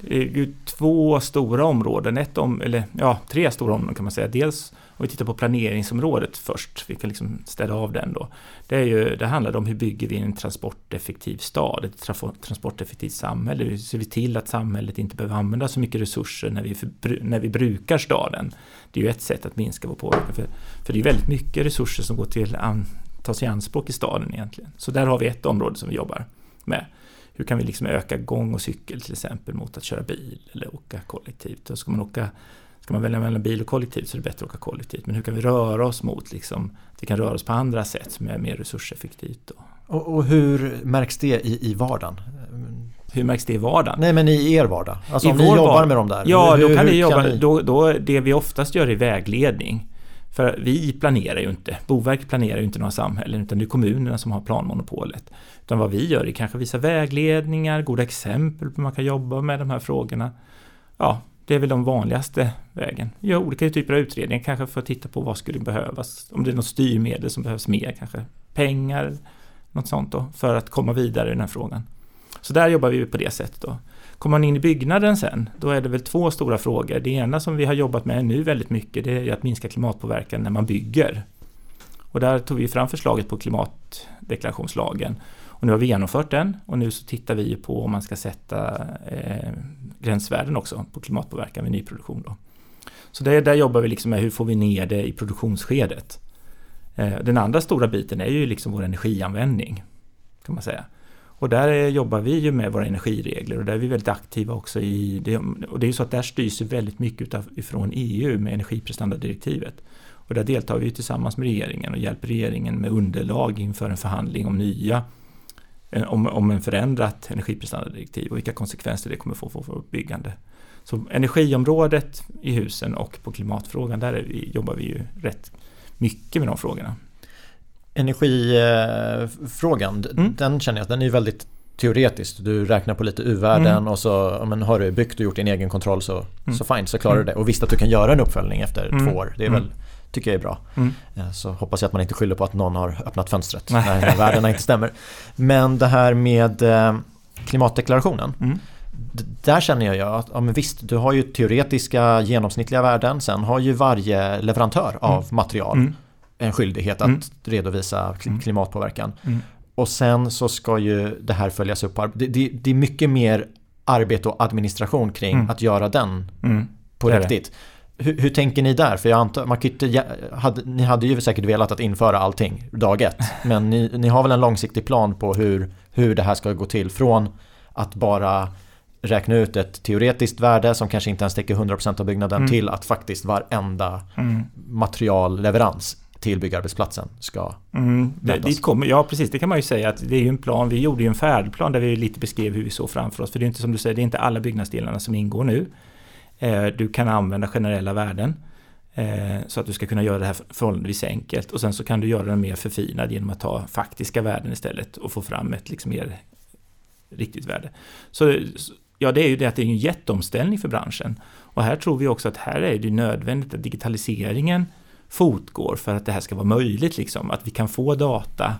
Det är två stora områden, ett om, eller ja, tre stora områden kan man säga. Dels om vi tittar på planeringsområdet först, vi kan liksom städa av den då. Det, är ju, det handlar om hur bygger vi en transporteffektiv stad, ett transporteffektivt samhälle. Hur ser vi till att samhället inte behöver använda så mycket resurser när vi, för, när vi brukar staden? Det är ju ett sätt att minska vår påverkan. För, för det är väldigt mycket resurser som går till an, tas i anspråk i staden egentligen. Så där har vi ett område som vi jobbar med. Hur kan vi liksom öka gång och cykel till exempel mot att köra bil eller åka kollektivt? Då ska man åka Ska man välja mellan bil och kollektivt så är det bättre att åka kollektivt. Men hur kan vi röra oss mot liksom, att vi kan röra oss på andra sätt som är mer resurseffektivt? Och, och hur märks det i, i vardagen? Hur märks det i vardagen? Nej men i er vardag. Alltså I om ni jobbar vardag. med dem där. Ja, hur, då kan ni jobba. Kan ni... Då, då, det vi oftast gör är vägledning. För vi planerar ju inte, Boverket planerar ju inte några samhällen utan det är kommunerna som har planmonopolet. Utan vad vi gör är kanske visa vägledningar, goda exempel på hur man kan jobba med de här frågorna. Ja, det är väl de vanligaste vägen. Gör olika typer av utredningar kanske för att titta på vad skulle behövas. Om det är något styrmedel som behövs mer kanske. Pengar, något sånt då, för att komma vidare i den här frågan. Så där jobbar vi på det sättet då. Kommer man in i byggnaden sen, då är det väl två stora frågor. Det ena som vi har jobbat med nu väldigt mycket, det är att minska klimatpåverkan när man bygger. Och där tog vi fram förslaget på klimatdeklarationslagen. Och nu har vi genomfört den och nu så tittar vi på om man ska sätta eh, gränsvärden också på klimatpåverkan vid nyproduktion. Då. Så det, där jobbar vi liksom med hur får vi ner det i produktionsskedet. Eh, den andra stora biten är ju liksom vår energianvändning. kan man säga. Och där jobbar vi ju med våra energiregler och där är vi väldigt aktiva också i det. Och det är ju så att där styrs ju väldigt mycket ifrån EU med energiprestandadirektivet. Och där deltar vi tillsammans med regeringen och hjälper regeringen med underlag inför en förhandling om nya om, om en förändrat energiprestandadirektiv och vilka konsekvenser det kommer få för vårt byggande. Så energiområdet i husen och på klimatfrågan, där vi, jobbar vi ju rätt mycket med de frågorna. Energifrågan, mm. den känner jag den är väldigt teoretisk. Du räknar på lite U-värden mm. och så men har du byggt och gjort din egen kontroll så, mm. så fine, så klarar du mm. det. Och visst att du kan göra en uppföljning efter mm. två år. Det är väl, mm. Tycker jag är bra. Eh, så hoppas jag att man inte skyller på att någon har öppnat fönstret när värdena inte stämmer. Men det här med eh, klimatdeklarationen. Där känner jag att ja, men visst, du har ju teoretiska genomsnittliga värden. Sen har ju varje leverantör av material en skyldighet att mm. redovisa mm. klimatpåverkan. Mm. Och sen så ska ju det här följas upp. Det, det, det är mycket mer arbete och administration kring mm. att göra den mm. på riktigt. Hur, hur, tänker ni där? För jag antar, man inte, hade, ni hade ju säkert velat att införa allting dag ett. Men ni, ni har väl en långsiktig plan på hur, hur det här ska gå till. Från att bara räkna ut ett teoretiskt värde som kanske inte ens täcker 100% av byggnaden mm. till att faktiskt varenda mm. materialleverans till byggarbetsplatsen ska mm, dit kommer, Ja precis, det kan man ju säga att det är ju en plan. Vi gjorde ju en färdplan där vi lite beskrev hur vi såg framför oss. För det är inte som du säger, det är inte alla byggnadsdelarna som ingår nu. Eh, du kan använda generella värden. Eh, så att du ska kunna göra det här förhållandevis enkelt. Och sen så kan du göra den mer förfinad genom att ta faktiska värden istället och få fram ett liksom mer riktigt värde. Så ja, det är ju det att det är en jätteomställning för branschen. Och här tror vi också att här är det nödvändigt att digitaliseringen fortgår för att det här ska vara möjligt. Liksom. Att vi kan få data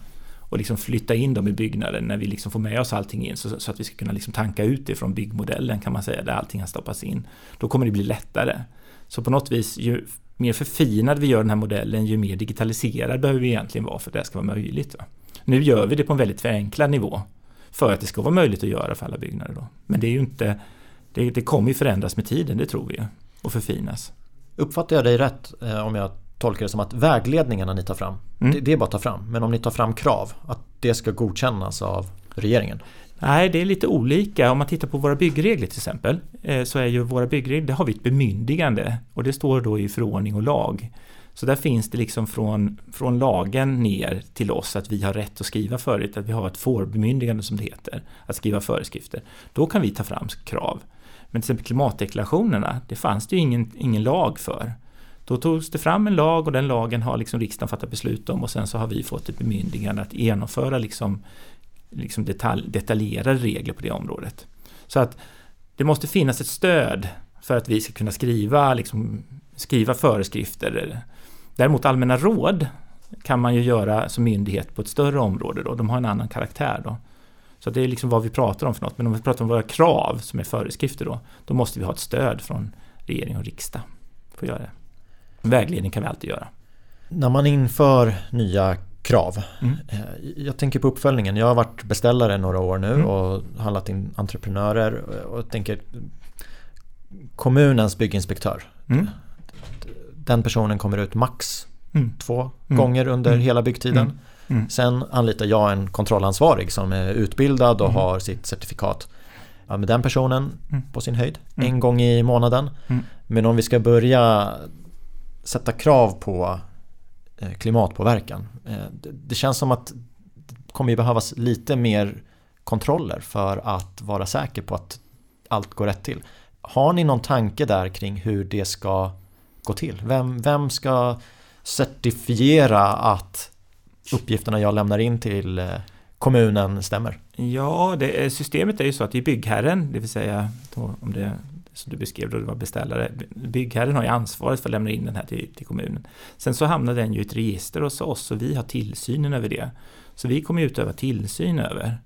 och liksom flytta in dem i byggnaden när vi liksom får med oss allting in så, så att vi ska kunna liksom tanka ut det från byggmodellen kan man säga, där allting har stoppats in. Då kommer det bli lättare. Så på något vis, ju mer förfinad vi gör den här modellen, ju mer digitaliserad behöver vi egentligen vara för att det här ska vara möjligt. Va? Nu gör vi det på en väldigt förenklad nivå för att det ska vara möjligt att göra för alla byggnader. Då. Men det är ju inte, det, det kommer ju förändras med tiden, det tror vi, och förfinas. Uppfattar jag dig rätt eh, om jag tolkar det som att vägledningarna ni tar fram, mm. det, det, är bara att ta fram. Men om ni tar fram krav, att det ska godkännas av regeringen? Nej, det är lite olika. Om man tittar på våra byggregler till exempel, eh, så är ju våra byggregler, där har vi ett bemyndigande och det står då i förordning och lag. Så där finns det liksom från, från lagen ner till oss att vi har rätt att skriva förut, att vi har ett fårbemyndigande som det heter, att skriva föreskrifter. Då kan vi ta fram krav. Men till exempel klimatdeklarationerna, det fanns det ju ingen, ingen lag för. Då togs det fram en lag och den lagen har liksom riksdagen fattat beslut om och sen så har vi fått ett bemyndigande att genomföra liksom, liksom detalj, detaljerade regler på det området. Så att det måste finnas ett stöd för att vi ska kunna skriva, liksom, skriva föreskrifter. Däremot allmänna råd kan man ju göra som myndighet på ett större område då, de har en annan karaktär då. Så det är liksom vad vi pratar om för något. Men om vi pratar om våra krav som är föreskrifter då, då måste vi ha ett stöd från regering och riksdag för att göra det. Vägledning kan vi alltid göra. När man inför nya krav. Mm. Eh, jag tänker på uppföljningen. Jag har varit beställare några år nu Mm. och handlat in entreprenörer. Och jag tänker kommunens bygginspektör. Mm. Den personen kommer ut max Mm. två Mm. gånger under Mm. hela byggtiden. Sen anlitar jag en kontrollansvarig som är utbildad och har sitt certifikat. Ja, med den personen på sin höjd en gång i månaden. Men om vi ska börja sätta krav på eh, klimatpåverkan. Eh, det- känns som att det kommer behövas lite mer kontroller för att vara säker på att allt går rätt till. Har ni någon tanke där kring hur det ska gå till? Vem, vem ska certifiera att uppgifterna jag lämnar in till eh, kommunen stämmer? Ja, det, systemet är ju så att det är byggherren, det vill säga då, om det som du beskrev då det var beställare. Byggherren har ju ansvaret för att lämna in den här till, till kommunen. Sen så hamnar den ju i ett register hos oss och vi har tillsynen över det. Så vi kommer ju utöva tillsyn över.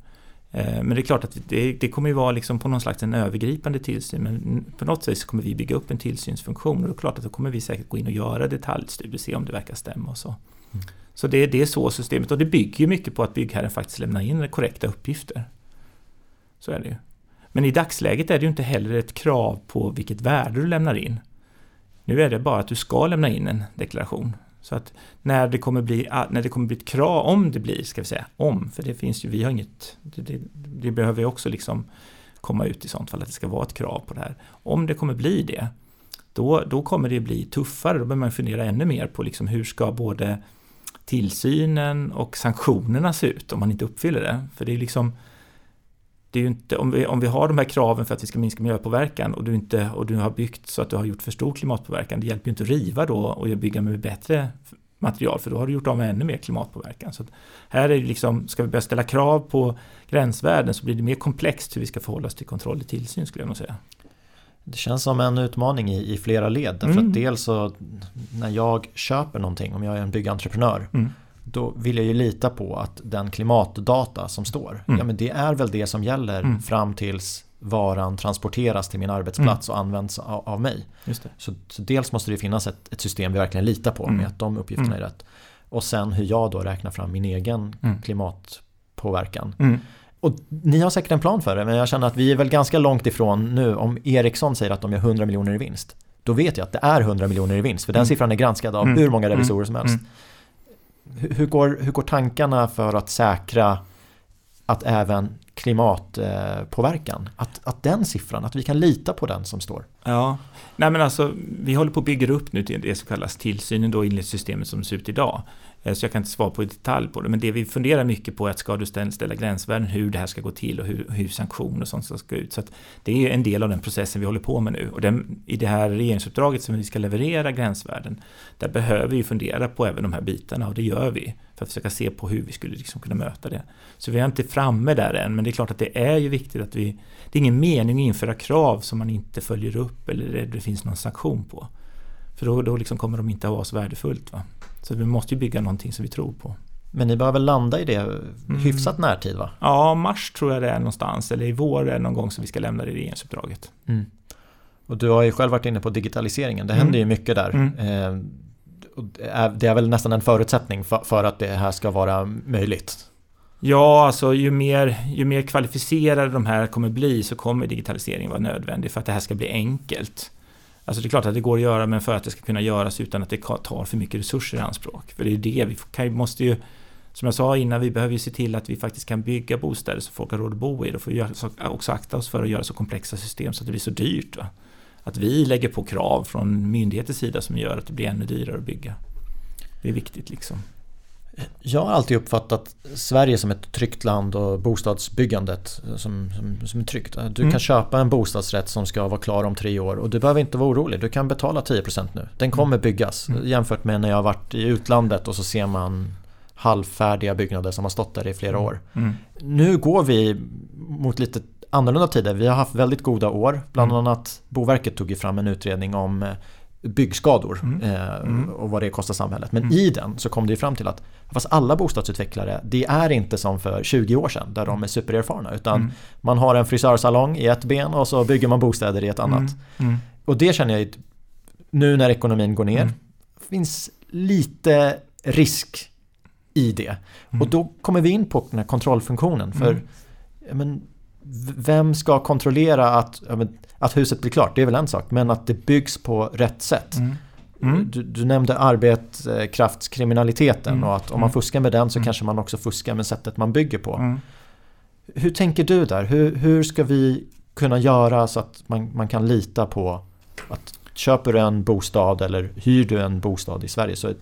Eh, Men det är klart att det, det kommer ju vara liksom på någon slags en övergripande tillsyn. Men på något sätt så kommer vi bygga upp en tillsynsfunktion och det är klart att då kommer vi säkert gå in och göra detaljstudier och se om det verkar stämma och så. Mm. Så det, det är så systemet och det bygger ju mycket på att byggherren faktiskt lämnar in korrekta uppgifter. Så är det ju. Men i dagsläget är det ju inte heller ett krav på vilket värde du lämnar in. Nu är det bara att du ska lämna in en deklaration. Så att när det kommer bli, när det kommer bli ett krav, om det blir, ska vi säga, om, för det finns ju, vi har inget, det, det, det behöver ju också liksom komma ut i sånt fall att det ska vara ett krav på det här. Om det kommer bli det, då, då kommer det bli tuffare, då behöver man fundera ännu mer på liksom hur ska både tillsynen och sanktionerna se ut om man inte uppfyller det. För det är liksom det är ju inte, om vi, om vi har de här kraven för att vi ska minska miljöpåverkan och du, inte, och du har byggt så att du har gjort för stor klimatpåverkan, det hjälper ju inte att riva då och bygga med bättre material för då har du gjort av med ännu mer klimatpåverkan. Så här är det liksom, ska vi börja ställa krav på gränsvärden så blir det mer komplext hur vi ska förhålla oss till kontroll och tillsyn skulle jag nog säga. Det känns som en utmaning i, i flera led. Därför Mm. att dels så när jag köper någonting, om jag är en byggentreprenör, Mm. Då vill jag ju lita på att den klimatdata som står, Mm. ja men det är väl det som gäller Mm. fram tills varan transporteras till min arbetsplats och används av, av mig. Så, så dels måste det finnas ett, ett system vi verkligen litar på Mm. med att de uppgifterna Mm. är rätt. Och sen hur jag då räknar fram min egen Mm. klimatpåverkan. Mm. Och ni har säkert en plan för det, men jag känner att vi är väl ganska långt ifrån nu. Om Ericsson säger att de gör 100 miljoner i vinst, då vet jag att det är 100 miljoner i vinst, för den Mm. siffran är granskad av Mm. hur många revisorer som helst. Hur, går, hur går tankarna för att säkra att även klimatpåverkan, att, att den siffran, att vi kan lita på den som står? Ja, nej men alltså vi håller på att bygga upp nu till det som kallas tillsynen då enligt systemet som det ser ut idag. Eh, så jag kan inte svara på i detalj på det, men det vi funderar mycket på är att ska du ställa, gränsvärden, hur det här ska gå till och hur, hur sanktioner och sånt ska gå ut. Så att det är en del av den processen vi håller på med nu. Och den, i det här regeringsuppdraget som vi ska leverera gränsvärden, där behöver vi fundera på även de här bitarna och det gör vi för att försöka se på hur vi skulle liksom kunna möta det. Så vi är inte framme där än, men det är klart att det är ju viktigt att vi... Det är ingen mening att införa krav som man inte följer upp eller det, finns någon sanktion på. För då, då liksom kommer de inte att vara så värdefullt. Va? Så vi måste ju bygga någonting som vi tror på. Men ni behöver landa i det Mm. hyfsat närtid va? Ja, mars tror jag det är någonstans, eller i vår är det någon gång som vi ska lämna det regeringsuppdraget. Mm. Och du har ju själv varit inne på digitaliseringen, det Mm. händer ju mycket där. Mm. Det är- det är väl nästan en förutsättning för, för att det här ska vara möjligt. Ja, alltså ju mer, ju mer kvalificerade de här kommer bli så kommer digitalisering vara nödvändig för att det här ska bli enkelt. Alltså det är klart att det går att göra men för att det ska kunna göras utan att det tar för mycket resurser i anspråk. För det är ju det, vi kan, måste ju som jag sa innan, vi behöver ju se till att vi faktiskt kan bygga bostäder så folk har råd att bo i. Då får vi också akta oss för att göra så komplexa system så att det blir så dyrt. Va? Att vi lägger på krav från myndigheters sida som gör att det blir ännu dyrare att bygga. Det är viktigt liksom. Jag har alltid uppfattat Sverige som ett tryggt land och bostadsbyggandet som, som, som är tryggt. Du Mm. kan köpa en bostadsrätt som ska vara klar om tre år och du behöver inte vara orolig. Du kan betala 10% nu. Den kommer byggas Mm. jämfört med när jag har varit i utlandet och så ser man halvfärdiga byggnader som har stått där i flera år. Mm. Nu går vi mot lite annorlunda tider. Vi har haft väldigt goda år. Bland Mm. annat Boverket tog ju fram en utredning om eh, byggskador Mm. eh, Mm. och vad det kostar samhället. Men Mm. i den så kom det ju fram till att fast alla bostadsutvecklare, det är inte som för 20 år sedan där de är supererfarna utan Mm. man har en frisörsalong i ett ben och så bygger man bostäder i ett annat. Mm. Och det känner jag ju, nu när ekonomin går ner, finns lite risk i det. Och då kommer vi in på den här kontrollfunktionen. För men, vem ska kontrollera att, att huset blir klart? Det är väl en sak. Men att det byggs på rätt sätt. Mm. Mm. Du, du nämnde arbetskraftskriminaliteten Mm. och att om man Mm. fuskar med den så Mm. kanske man också fuskar med sättet man bygger på. Mm. Hur tänker du där? Hur, hur ska vi kunna göra så att man, man kan lita på att köper du en bostad eller hyr du en bostad i Sverige så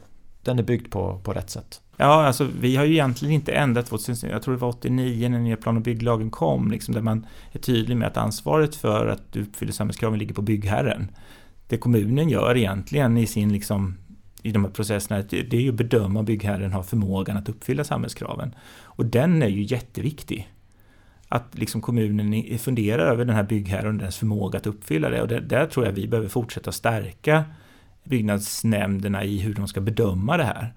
den är byggd på, på rätt sätt? Ja, alltså vi har ju egentligen inte ändrat vårt system. Jag tror det var 89 när nya plan och bygglagen kom, liksom, där man är tydlig med att ansvaret för att du uppfyller samhällskraven ligger på byggherren. Det kommunen gör egentligen i sin liksom i de här processerna, det är ju att bedöma om byggherren har förmågan att uppfylla samhällskraven. Och den är ju jätteviktig. Att liksom kommunen funderar över den här byggherren och dess förmåga att uppfylla det. Och där, där tror jag vi behöver fortsätta stärka byggnadsnämnderna i hur de ska bedöma det här.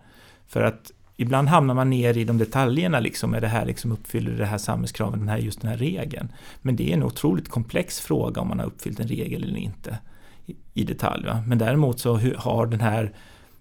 För att ibland hamnar man ner i de detaljerna, liksom, är det här liksom uppfyller det här samhällskraven, den här, just den här regeln. Men det är en otroligt komplex fråga om man har uppfyllt en regel eller inte i, i detalj. Va? Men däremot så har, den här,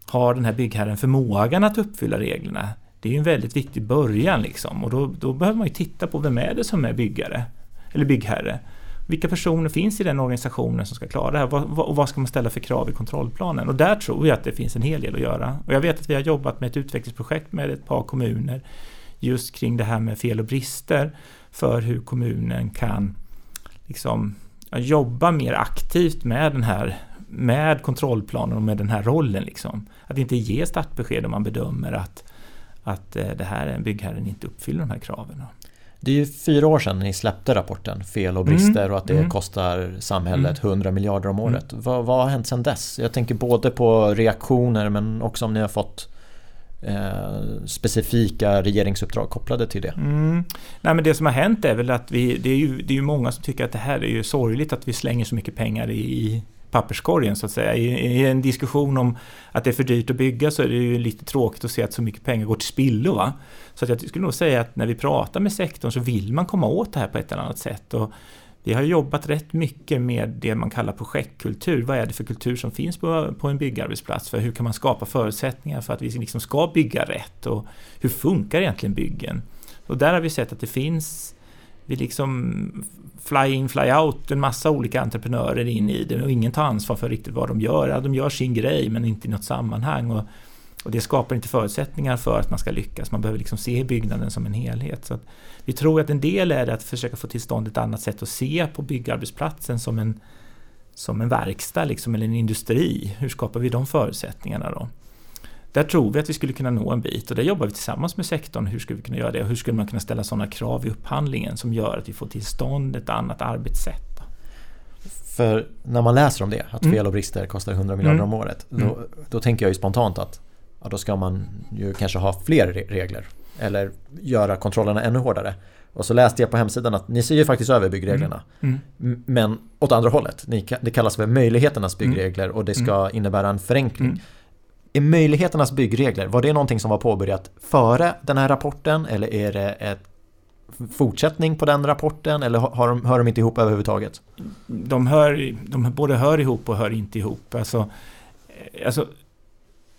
har den här byggherren förmågan att uppfylla reglerna? Det är ju en väldigt viktig början liksom och då, då behöver man ju titta på vem är det som är byggare eller byggherre. Vilka personer finns i den organisationen som ska klara det här? Vad, vad, och vad ska man ställa för krav i kontrollplanen? Och där tror jag att det finns en hel del att göra. Och jag vet att vi har jobbat med ett utvecklingsprojekt med ett par kommuner just kring det här med fel och brister för hur kommunen kan liksom jobba mer aktivt med den här med kontrollplanen och med den här rollen. Liksom. Att inte ge startbesked om man bedömer att, att eh, det här är en byggherren inte uppfyller de här kraven. Det är ju fyra år sedan ni släppte rapporten Fel och brister Mm. och att det Mm. kostar samhället 100 miljarder om Mm. året. Vad, vad har hänt sedan dess? Jag tänker både på reaktioner men också om ni har fått eh, specifika regeringsuppdrag kopplade till det. Mm. Nej, men det som har hänt är väl att vi, det är ju, det är många som tycker att det här är ju sorgligt att vi slänger så mycket pengar i, i papperskorgen så att säga. I, I en diskussion om att det är för dyrt att bygga så är det ju lite tråkigt att se att så mycket pengar går till spillo. Va? Så att jag skulle nog säga att när vi pratar med sektorn så vill man komma åt det här på ett eller annat sätt. Och vi har jobbat rätt mycket med det man kallar projektkultur. Vad är det för kultur som finns på, på en byggarbetsplats? För hur kan man skapa förutsättningar för att vi liksom ska bygga rätt? Och hur funkar egentligen byggen? Och där har vi sett att det finns vi liksom fly in, fly out, en massa olika entreprenörer in i det och ingen tar ansvar för riktigt vad de gör. Ja, de gör sin grej men inte i något sammanhang. Och, och det skapar inte förutsättningar för att man ska lyckas. Man behöver liksom se byggnaden som en helhet. Så vi tror att en del är att försöka få till stånd ett annat sätt att se på byggarbetsplatsen som en, som en verkstad liksom, eller en industri. Hur skapar vi de förutsättningarna då? Där tror vi att vi skulle kunna nå en bit och där jobbar vi tillsammans med sektorn. Hur skulle vi kunna göra det och hur skulle man kunna ställa sådana krav i upphandlingen som gör att vi får till stånd ett annat arbetssätt? För när man läser om det, att Mm. fel och brister kostar 100 miljarder Mm. om året, Mm. då, då tänker jag ju spontant att ja, då ska man ju kanske ha fler re- regler. Eller göra kontrollerna ännu hårdare. Och så läste jag på hemsidan att ni ser ju faktiskt över byggreglerna. Mm. M- Men åt andra hållet. Det kallas för möjligheternas byggregler och det ska innebära en förenkling. Mm. Är möjligheternas byggregler, var det någonting som var påbörjat före den här rapporten eller är det ett fortsättning på den rapporten eller har har de, hör de inte ihop överhuvudtaget? de, hör, de både hör ihop och hör inte ihop. Alltså, eh, alltså,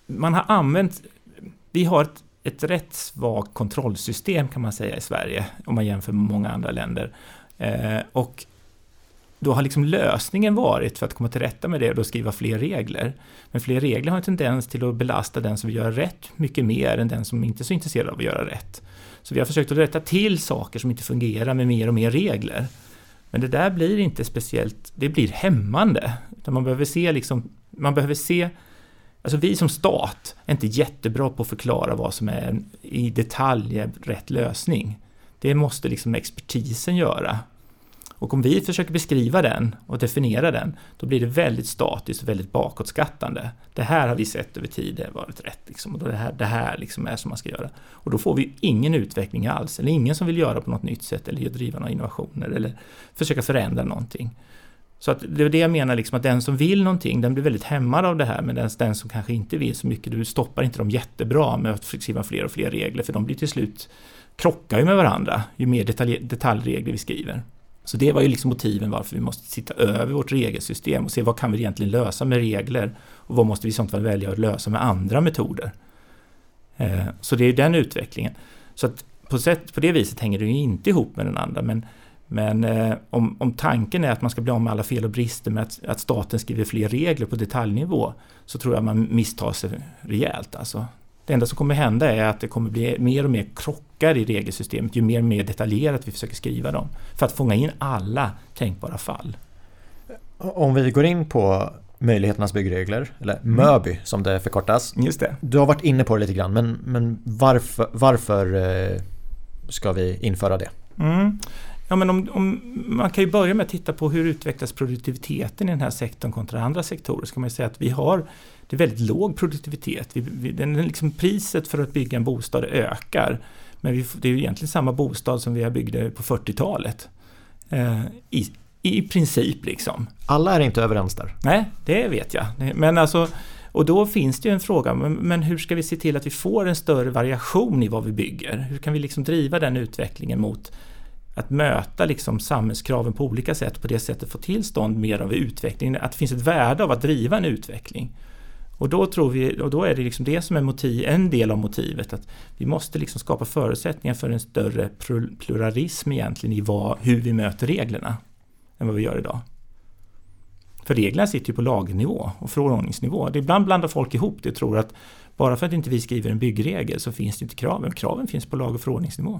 man har använt... Vi har ett, ett rätt svagt kontrollsystem kan man säga i Sverige om man jämför med många andra länder. Eh, och då har liksom lösningen varit för att komma till rätta med det och då skriva fler regler. Men fler regler har en tendens till att belasta den som vill göra rätt mycket mer än den som inte är så intresserad av att göra rätt. Så vi har försökt att rätta till saker som inte fungerar med mer och mer regler. Men det där blir inte speciellt, det blir hämmande. Utan man behöver se liksom, man behöver se Alltså vi som stat är inte jättebra på att förklara vad som är i detalj är rätt lösning. Det måste liksom expertisen göra. Och om vi försöker beskriva den och definiera den, då blir det väldigt statiskt och väldigt bakåtskattande. Det här har vi sett över tid, det har varit rätt. Liksom, och det här, det här liksom är som man ska göra. Och då får vi ingen utveckling alls, eller ingen som vill göra på något nytt sätt, eller driva några innovationer, eller försöka förändra någonting. Så att det är det jag menar, liksom, att den som vill någonting, den blir väldigt hämmad av det här, men den, den som kanske inte vill så mycket, du stoppar inte dem jättebra med att skriva fler och fler regler, för de blir till slut, krockar ju med varandra, ju mer detalj, detaljregler vi skriver. Så det var ju liksom motiven varför vi måste sitta över vårt regelsystem och se vad kan vi egentligen lösa med regler och vad måste vi i sånt fall välja att lösa med andra metoder. Eh, så det är ju den utvecklingen. Så att på, sätt, på det viset hänger det ju inte ihop med den andra, men men eh, om, om tanken är att man ska bli av med alla fel och brister med att, att staten skriver fler regler på detaljnivå så tror jag man misstar sig rejält. Alltså. Det enda som kommer hända är att det kommer bli mer och mer krockar i regelsystemet ju mer och mer detaljerat vi försöker skriva dem. För att fånga in alla tänkbara fall. Om vi går in på möjligheternas byggregler, eller mm. MÖBY som det förkortas. Just det. Du har varit inne på det lite grann, men, men varför, varför eh, ska vi införa det? Mm. Ja, men om, om, man kan ju börja med att titta på hur utvecklas produktiviteten i den här sektorn kontra andra sektorer. Så kan man säga att vi har det är väldigt låg produktivitet. Vi, vi, den, liksom priset för att bygga en bostad ökar. Men vi, det är ju egentligen samma bostad som vi byggde på 40-talet. Eh, i, I princip liksom. Alla är inte överens där. Nej, det vet jag. Men alltså, och då finns det ju en fråga, men, men hur ska vi se till att vi får en större variation i vad vi bygger? Hur kan vi liksom driva den utvecklingen mot att möta liksom samhällskraven på olika sätt på det sättet få till stånd mer av utveckling, att det finns ett värde av att driva en utveckling. Och då tror vi, och då är det liksom det som är motiv, en del av motivet, att vi måste liksom skapa förutsättningar för en större pluralism egentligen i vad, hur vi möter reglerna än vad vi gör idag. För reglerna sitter ju på lagnivå och förordningsnivå. Ibland blandar folk ihop det och tror att bara för att inte vi skriver en byggregel så finns det inte kraven. Kraven finns på lag och förordningsnivå.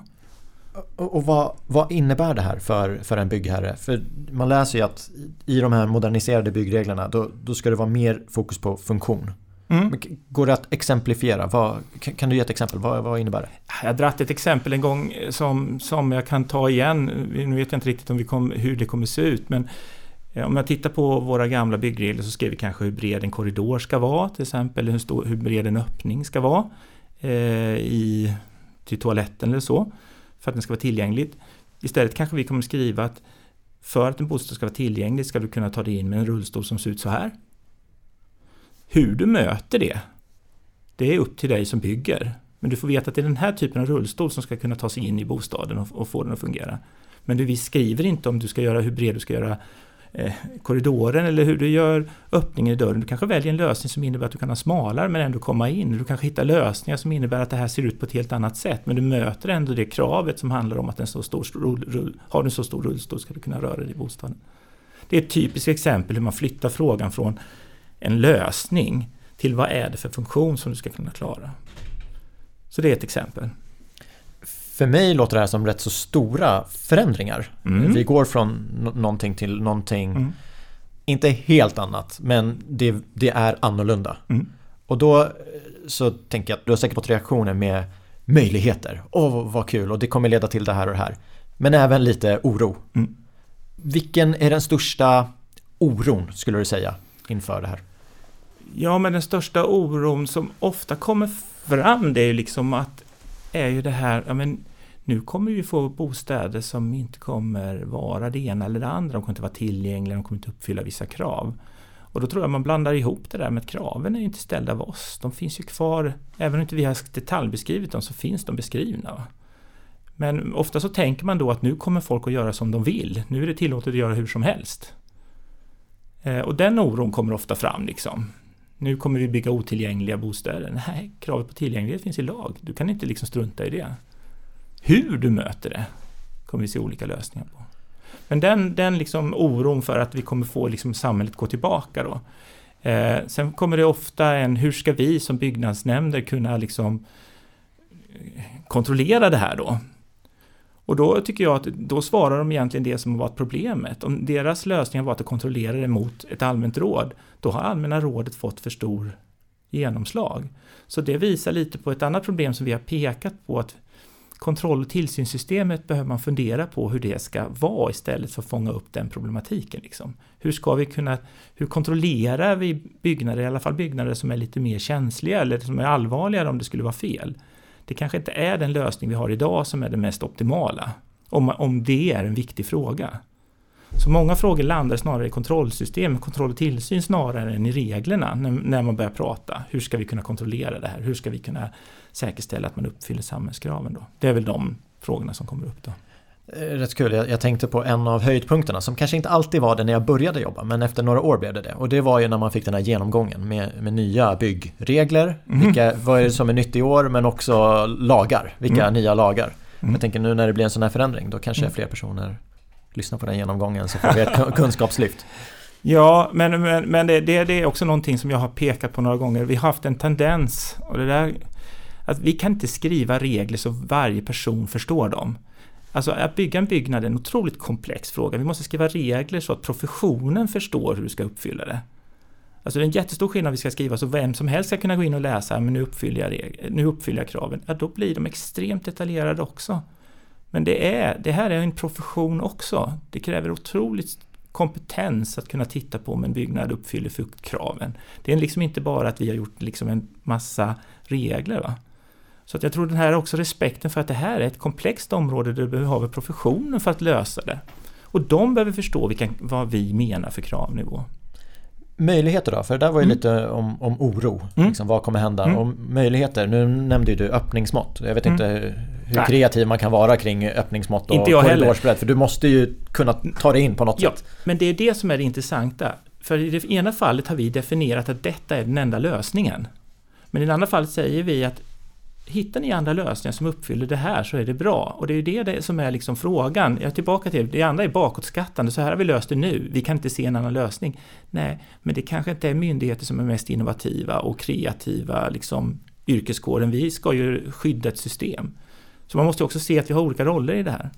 Och vad, vad, innebär det här för, för en byggherre? För man läser ju att i de här moderniserade byggreglerna då, då ska det vara mer fokus på funktion. Mm. Går det att exemplifiera? Vad, kan du ge ett exempel? Vad, vad innebär det? Jag har dratt ett exempel en gång som, som jag kan ta igen. Nu vet jag inte riktigt om vi kom, hur det kommer se ut men eh, om jag tittar på våra gamla byggregler så skrev vi kanske hur bred en korridor ska vara till exempel, hur, stor, hur bred en öppning ska vara eh, i, till toaletten eller så för att den ska vara tillgänglig. Istället kanske vi kommer skriva att för att en bostad ska vara tillgänglig ska du kunna ta dig in med en rullstol som ser ut så här. Hur du möter det, det är upp till dig som bygger. Men du får veta att det är den här typen av rullstol som ska kunna ta sig in i bostaden och, och få den att fungera. Men du, vi skriver inte om du ska göra hur bred du ska göra Eh, korridoren eller hur du gör öppningen i dörren. Du kanske väljer en lösning som innebär att du kan ha smalare men ändå komma in. Du kanske hittar lösningar som innebär att det här ser ut på ett helt annat sätt men du möter ändå det kravet som handlar om att en så stor, har du en så stor rullstol ska du kunna röra dig i bostaden. Det är ett typiskt exempel hur man flyttar frågan från en lösning till vad är det för funktion som du ska kunna klara. Så det är ett exempel för mig låter det här som rätt så stora förändringar. Mm. Vi går från någonting till någonting, mm. inte helt annat, men det, det är annorlunda. Mm. Och då eh, så tänker jag att du har säkert fått reaktioner med möjligheter. Åh, oh, vad kul och det kommer leda till det här och det här. Men även lite oro. Mm. Vilken är den största oron skulle du säga inför det här? Ja, men den största oron som ofta kommer fram det är ju liksom att är ju det här, ja men nu kommer vi få bostäder som inte kommer vara det ena eller det andra. De kommer inte vara tillgängliga, de kommer inte uppfylla vissa krav. Och då tror jag man blandar ihop det där med att kraven är inte ställda av oss. De finns ju kvar, även om inte vi har detaljbeskrivit dem så finns de beskrivna. Men ofta så tänker man då att nu kommer folk att göra som de vill. Nu är det tillåtet att göra hur som helst. Eh, och den oron kommer ofta fram liksom. Nu kommer vi bygga otillgängliga bostäder. Nej, kravet på tillgänglighet finns i lag. Du kan inte liksom strunta i det. Hur du möter det kommer vi se olika lösningar på. Men den, den liksom oron för att vi kommer få liksom samhället gå tillbaka då. Eh, sen kommer det ofta en, hur ska vi som byggnadsnämnder kunna liksom eh, kontrollera det här då? Och då tycker jag att då svarar de egentligen det som har varit problemet. Om deras lösning har varit att kontrollera det mot ett allmänt råd, då har allmänna rådet fått för stor genomslag. Så det visar lite på ett annat problem som vi har pekat på, att kontroll och tillsynssystemet behöver man fundera på hur det ska vara istället för att fånga upp den problematiken. Liksom. Hur ska vi kunna, hur kontrollerar vi byggnader, i alla fall byggnader som är lite mer känsliga eller som är allvarligare om det skulle vara fel? Det kanske inte är den lösning vi har idag som är den mest optimala. Om, om det är en viktig fråga. Så många frågor landar snarare i kontrollsystem, kontroll och tillsyn snarare än i reglerna när, när man börjar prata. Hur ska vi kunna kontrollera det här? Hur ska vi kunna säkerställa att man uppfyller samhällskraven då? Det är väl de frågorna som kommer upp då. Eh, rätt kul, jag, jag tänkte på en av höjdpunkterna som kanske inte alltid var det när jag började jobba men efter några år blev det det. Och det var ju när man fick den här genomgången med, med nya byggregler. Mm. Vilka, vad är det som är nytt i år men också lagar. Vilka mm. nya lagar? Mm. Jag tänker nu när det blir en sån här förändring då kanske mm. fler personer lyssnar på den genomgången så får vi ett kunskapslyft. Ja, men, men, men det, det, det, är också någonting som jag har pekat på några gånger. Vi har haft en tendens, och det där, att vi kan inte skriva regler så varje person förstår dem. Alltså att bygga en byggnad är en otroligt komplex fråga. Vi måste skriva regler så att professionen förstår hur du ska uppfylla det. Alltså det är en jättestor skillnad vi ska skriva så vem som helst ska kunna gå in och läsa, men nu uppfyller jag, regler, nu uppfyller jag kraven. Ja, då blir de extremt detaljerade också. Men det, är, det här är en profession också. Det kräver otroligt kompetens att kunna titta på om en byggnad uppfyller kraven. Det är liksom inte bara att vi har gjort liksom en massa regler. Va? Så att jag tror den här är också respekten för att det här är ett komplext område där du behöver professionen för att lösa det. Och de behöver förstå vilka, vad vi menar för kravnivå. Möjligheter då? För det där var ju mm. lite om, om oro. Mm. Liksom, vad kommer hända? Mm. Och möjligheter, nu nämnde ju du öppningsmått. Jag vet mm. inte hur Nej. kreativ man kan vara kring öppningsmått och korridorsbredd. För du måste ju kunna ta det in på något ja, sätt. Men det är det som är det intressanta. För i det ena fallet har vi definierat att detta är den enda lösningen. Men i det andra fallet säger vi att hittar ni andra lösningar som uppfyller det här så är det bra. Och det är det som är liksom frågan. Jag är tillbaka till det andra är bakåtskattande. Så här har vi löst det nu. Vi kan inte se en annan lösning. Nej, men det kanske inte är myndigheter som är mest innovativa och kreativa liksom, yrkeskåren. Vi ska ju skydda ett system. Så man måste också se att vi har olika roller i det här.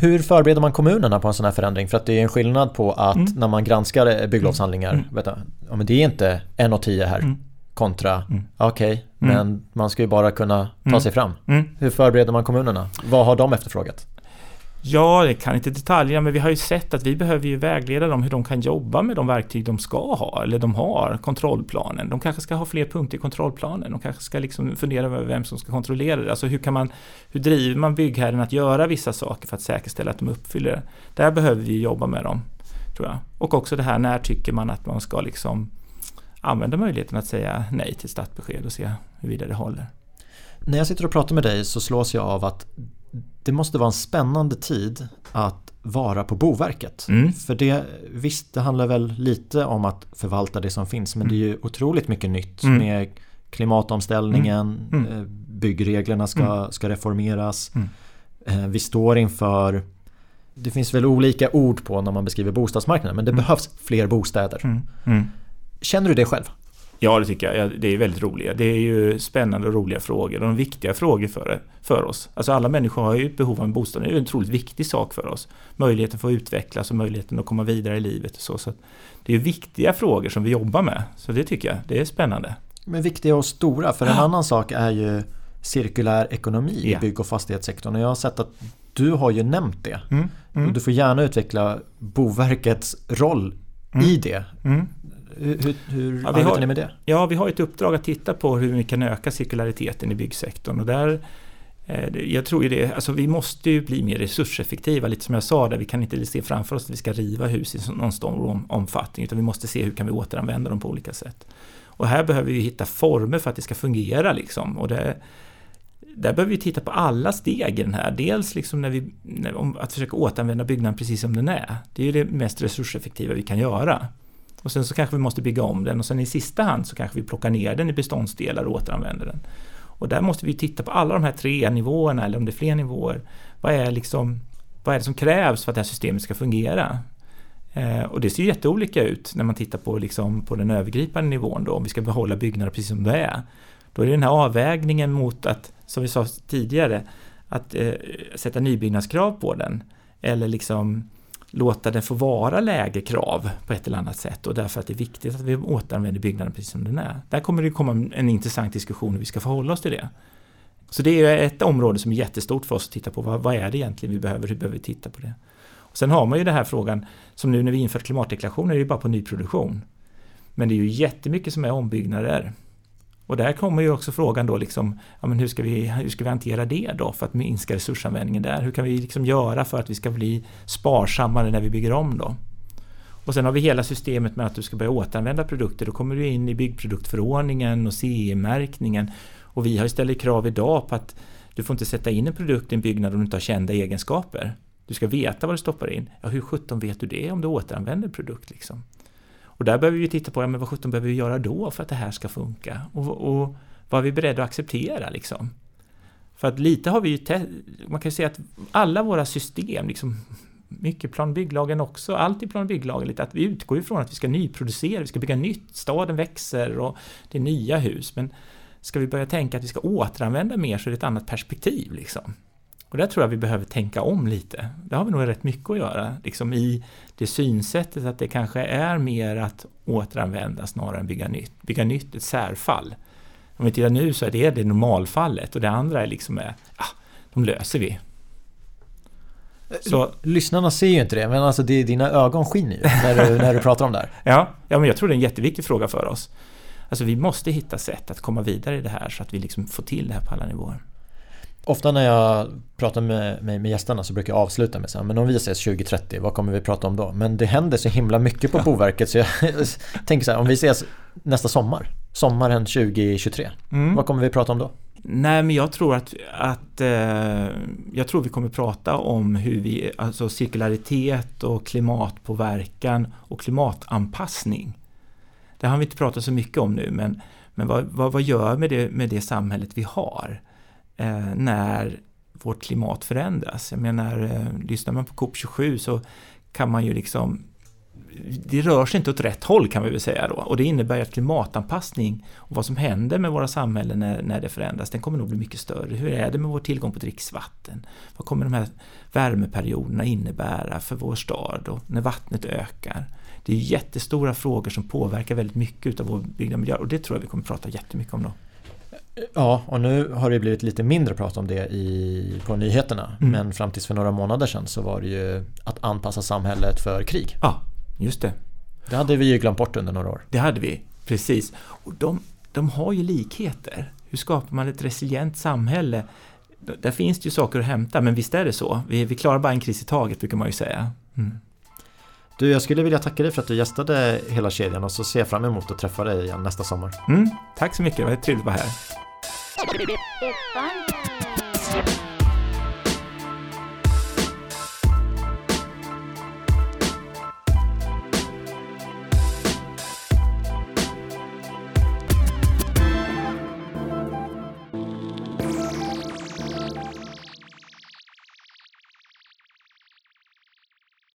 Hur förbereder man kommunerna på en sån här förändring? För att det är en skillnad på att mm. när man granskar bygglovshandlingar, mm. vet du, ja, men det är inte en och tio här. Mm kontra, mm. okej, okay, mm. men man ska ju bara kunna ta mm. sig fram. Mm. Hur förbereder man kommunerna? Vad har de efterfrågat? Ja, det kan inte detaljerna, men vi har ju sett att vi behöver ju vägleda dem hur de kan jobba med de verktyg de ska ha, eller de har, kontrollplanen. De kanske ska ha fler punkter i kontrollplanen. De kanske ska liksom fundera över vem som ska kontrollera det. Alltså hur, kan man, hur driver man byggherren att göra vissa saker för att säkerställa att de uppfyller det? Där behöver vi jobba med dem, tror jag. Och också det här, när tycker man att man ska liksom använda möjligheten att säga nej till startbesked och se huruvida det håller. När jag sitter och pratar med dig så slås jag av att det måste vara en spännande tid att vara på Boverket. Mm. För det, visst, det handlar väl lite om att förvalta det som finns men mm. det är ju mm. otroligt mycket nytt mm. med klimatomställningen, mm. mm. Eh, byggreglerna ska, ska reformeras. Eh, vi står inför det finns väl olika ord på när man beskriver bostadsmarknaden men det behövs fler bostäder. Känner du det själv? Ja, det tycker jag. Det är väldigt roliga. Det är ju spännande och roliga frågor och viktiga frågor för, för oss. Alltså alla människor har ju ett behov av en bostad. Det är en otroligt viktig sak för oss. Möjligheten för att utvecklas och möjligheten att komma vidare i livet. Och så. så det är viktiga frågor som vi jobbar med. Så det tycker jag. Det är spännande. Men viktiga och stora. För en ja. annan sak är ju cirkulär ekonomi ja. i bygg och fastighetssektorn. Och jag har sett att du har ju nämnt det. Mm. Mm. Du får gärna utveckla Boverkets roll mm. i det. Hur, hur ja, arbetar ni med det? Ja, vi har ett uppdrag att titta på hur vi kan öka cirkulariteten i byggsektorn. Och där, eh, jag tror ju det, alltså vi måste ju bli mer resurseffektiva, lite som jag sa där, vi kan inte se framför oss att vi ska riva hus i någon stor omfattning, utan vi måste se hur kan vi återanvända dem på olika sätt. Och här behöver vi hitta former för att det ska fungera liksom. Och det, där behöver vi titta på alla steg i den här. Dels liksom när vi, när, att försöka återanvända byggnaden precis som den är. Det är ju det mest resurseffektiva vi kan göra. Och sen så kanske vi måste bygga om den och sen i sista hand så kanske vi plockar ner den i beståndsdelar och återanvänder den. Och där måste vi titta på alla de här tre nivåerna eller om det är fler nivåer. Vad är, liksom, vad är det som krävs för att det här systemet ska fungera? Eh, och det ser jätteolika ut när man tittar på, liksom, på den övergripande nivån då, om vi ska behålla byggnader precis som det är. Då är det den här avvägningen mot att, som vi sa tidigare, att eh, sätta nybyggnadskrav på den. Eller liksom låta det få vara lägre krav på ett eller annat sätt och därför att det är viktigt att vi återanvänder byggnaden precis som den är. Där kommer det komma en intressant diskussion hur vi ska förhålla oss till det. Så det är ett område som är jättestort för oss att titta på. Vad, vad är det egentligen vi behöver? Hur behöver vi titta på det? Och sen har man ju den här frågan, som nu när vi infört klimatdeklarationer, är det ju bara på nyproduktion. Men det är ju jättemycket som är ombyggnader. Och där kommer ju också frågan då liksom, ja, men hur, ska vi, hur ska vi hantera det då för att minska resursanvändningen där? Hur kan vi liksom göra för att vi ska bli sparsammare när vi bygger om då? Och sen har vi hela systemet med att du ska börja återanvända produkter. Då kommer du in i byggproduktförordningen och CE-märkningen. Och vi har ju ställt krav idag på att du får inte sätta in en produkt i en byggnad om du inte har kända egenskaper. Du ska veta vad du stoppar in. Ja, hur sjutton vet du det om du återanvänder produkt liksom? Och där behöver vi titta på, ja, men vad sjutton behöver vi göra då för att det här ska funka? Och, och vad är vi beredda att acceptera liksom? För att lite har vi ju, man kan ju säga att alla våra system, liksom, mycket plan och bygglagen också, allt i plan och bygglagen, lite att vi utgår ifrån att vi ska nyproducera, vi ska bygga nytt, staden växer och det är nya hus. Men ska vi börja tänka att vi ska återanvända mer så är det ett annat perspektiv. Liksom. Och där tror jag vi behöver tänka om lite. Det har vi nog rätt mycket att göra, liksom i det synsättet att det kanske är mer att återanvända snarare än bygga nytt. Bygga nytt ett särfall. Om vi tittar nu så är det det normalfallet och det andra är liksom, ja, de löser vi. Så, Lyssnarna ser ju inte det, men alltså det, dina ögon skiner ju när du, när du pratar om det här. Ja, ja, men jag tror det är en jätteviktig fråga för oss. Alltså vi måste hitta sätt att komma vidare i det här så att vi liksom får till det här på alla nivåer. Ofta när jag pratar med, med, med gästerna så brukar jag avsluta med så här, men om vi ses 2030, vad kommer vi prata om då? Men det händer så himla mycket på. Boverket så jag tänker så här, om vi ses nästa sommar, sommaren 2023, mm. vad kommer vi prata om då? Nej, men jag tror att, att eh, jag tror vi kommer prata om hur vi, alltså cirkularitet och klimatpåverkan och klimatanpassning. Det har vi inte pratat så mycket om nu, men, men vad, vad, vad gör med det med det samhället vi har eh, när vårt klimat förändras? Jag menar, eh, lyssnar man på COP27 så kan man ju liksom det rör sig inte åt rätt håll kan vi väl säga då. Och det innebär att klimatanpassning och vad som händer med våra samhällen när, när det förändras, den kommer nog bli mycket större. Hur är det med vår tillgång på dricksvatten? Vad kommer de här värmeperioderna innebära för vår stad och när vattnet ökar? Det är jättestora frågor som påverkar väldigt mycket av vår byggda miljö och det tror jag vi kommer prata jättemycket om då. Ja, och nu har det blivit lite mindre prat om det i, på nyheterna. Mm. Men fram tills för några månader sedan så var det ju att anpassa samhället för krig. Ja, just det. Det hade vi ju glömt bort under några år. Det hade vi, precis. Och de, de har ju likheter. Hur skapar man ett resilient samhälle? Där finns det ju saker att hämta, men visst är det så. Vi, vi klarar bara en kris i taget, brukar man ju säga. Mm. Du, jag skulle vilja tacka dig för att du gästade hela kedjan och så ser jag fram emot att träffa dig igen nästa sommar. Mm, tack så mycket, det var trevligt att vara här. Espanto.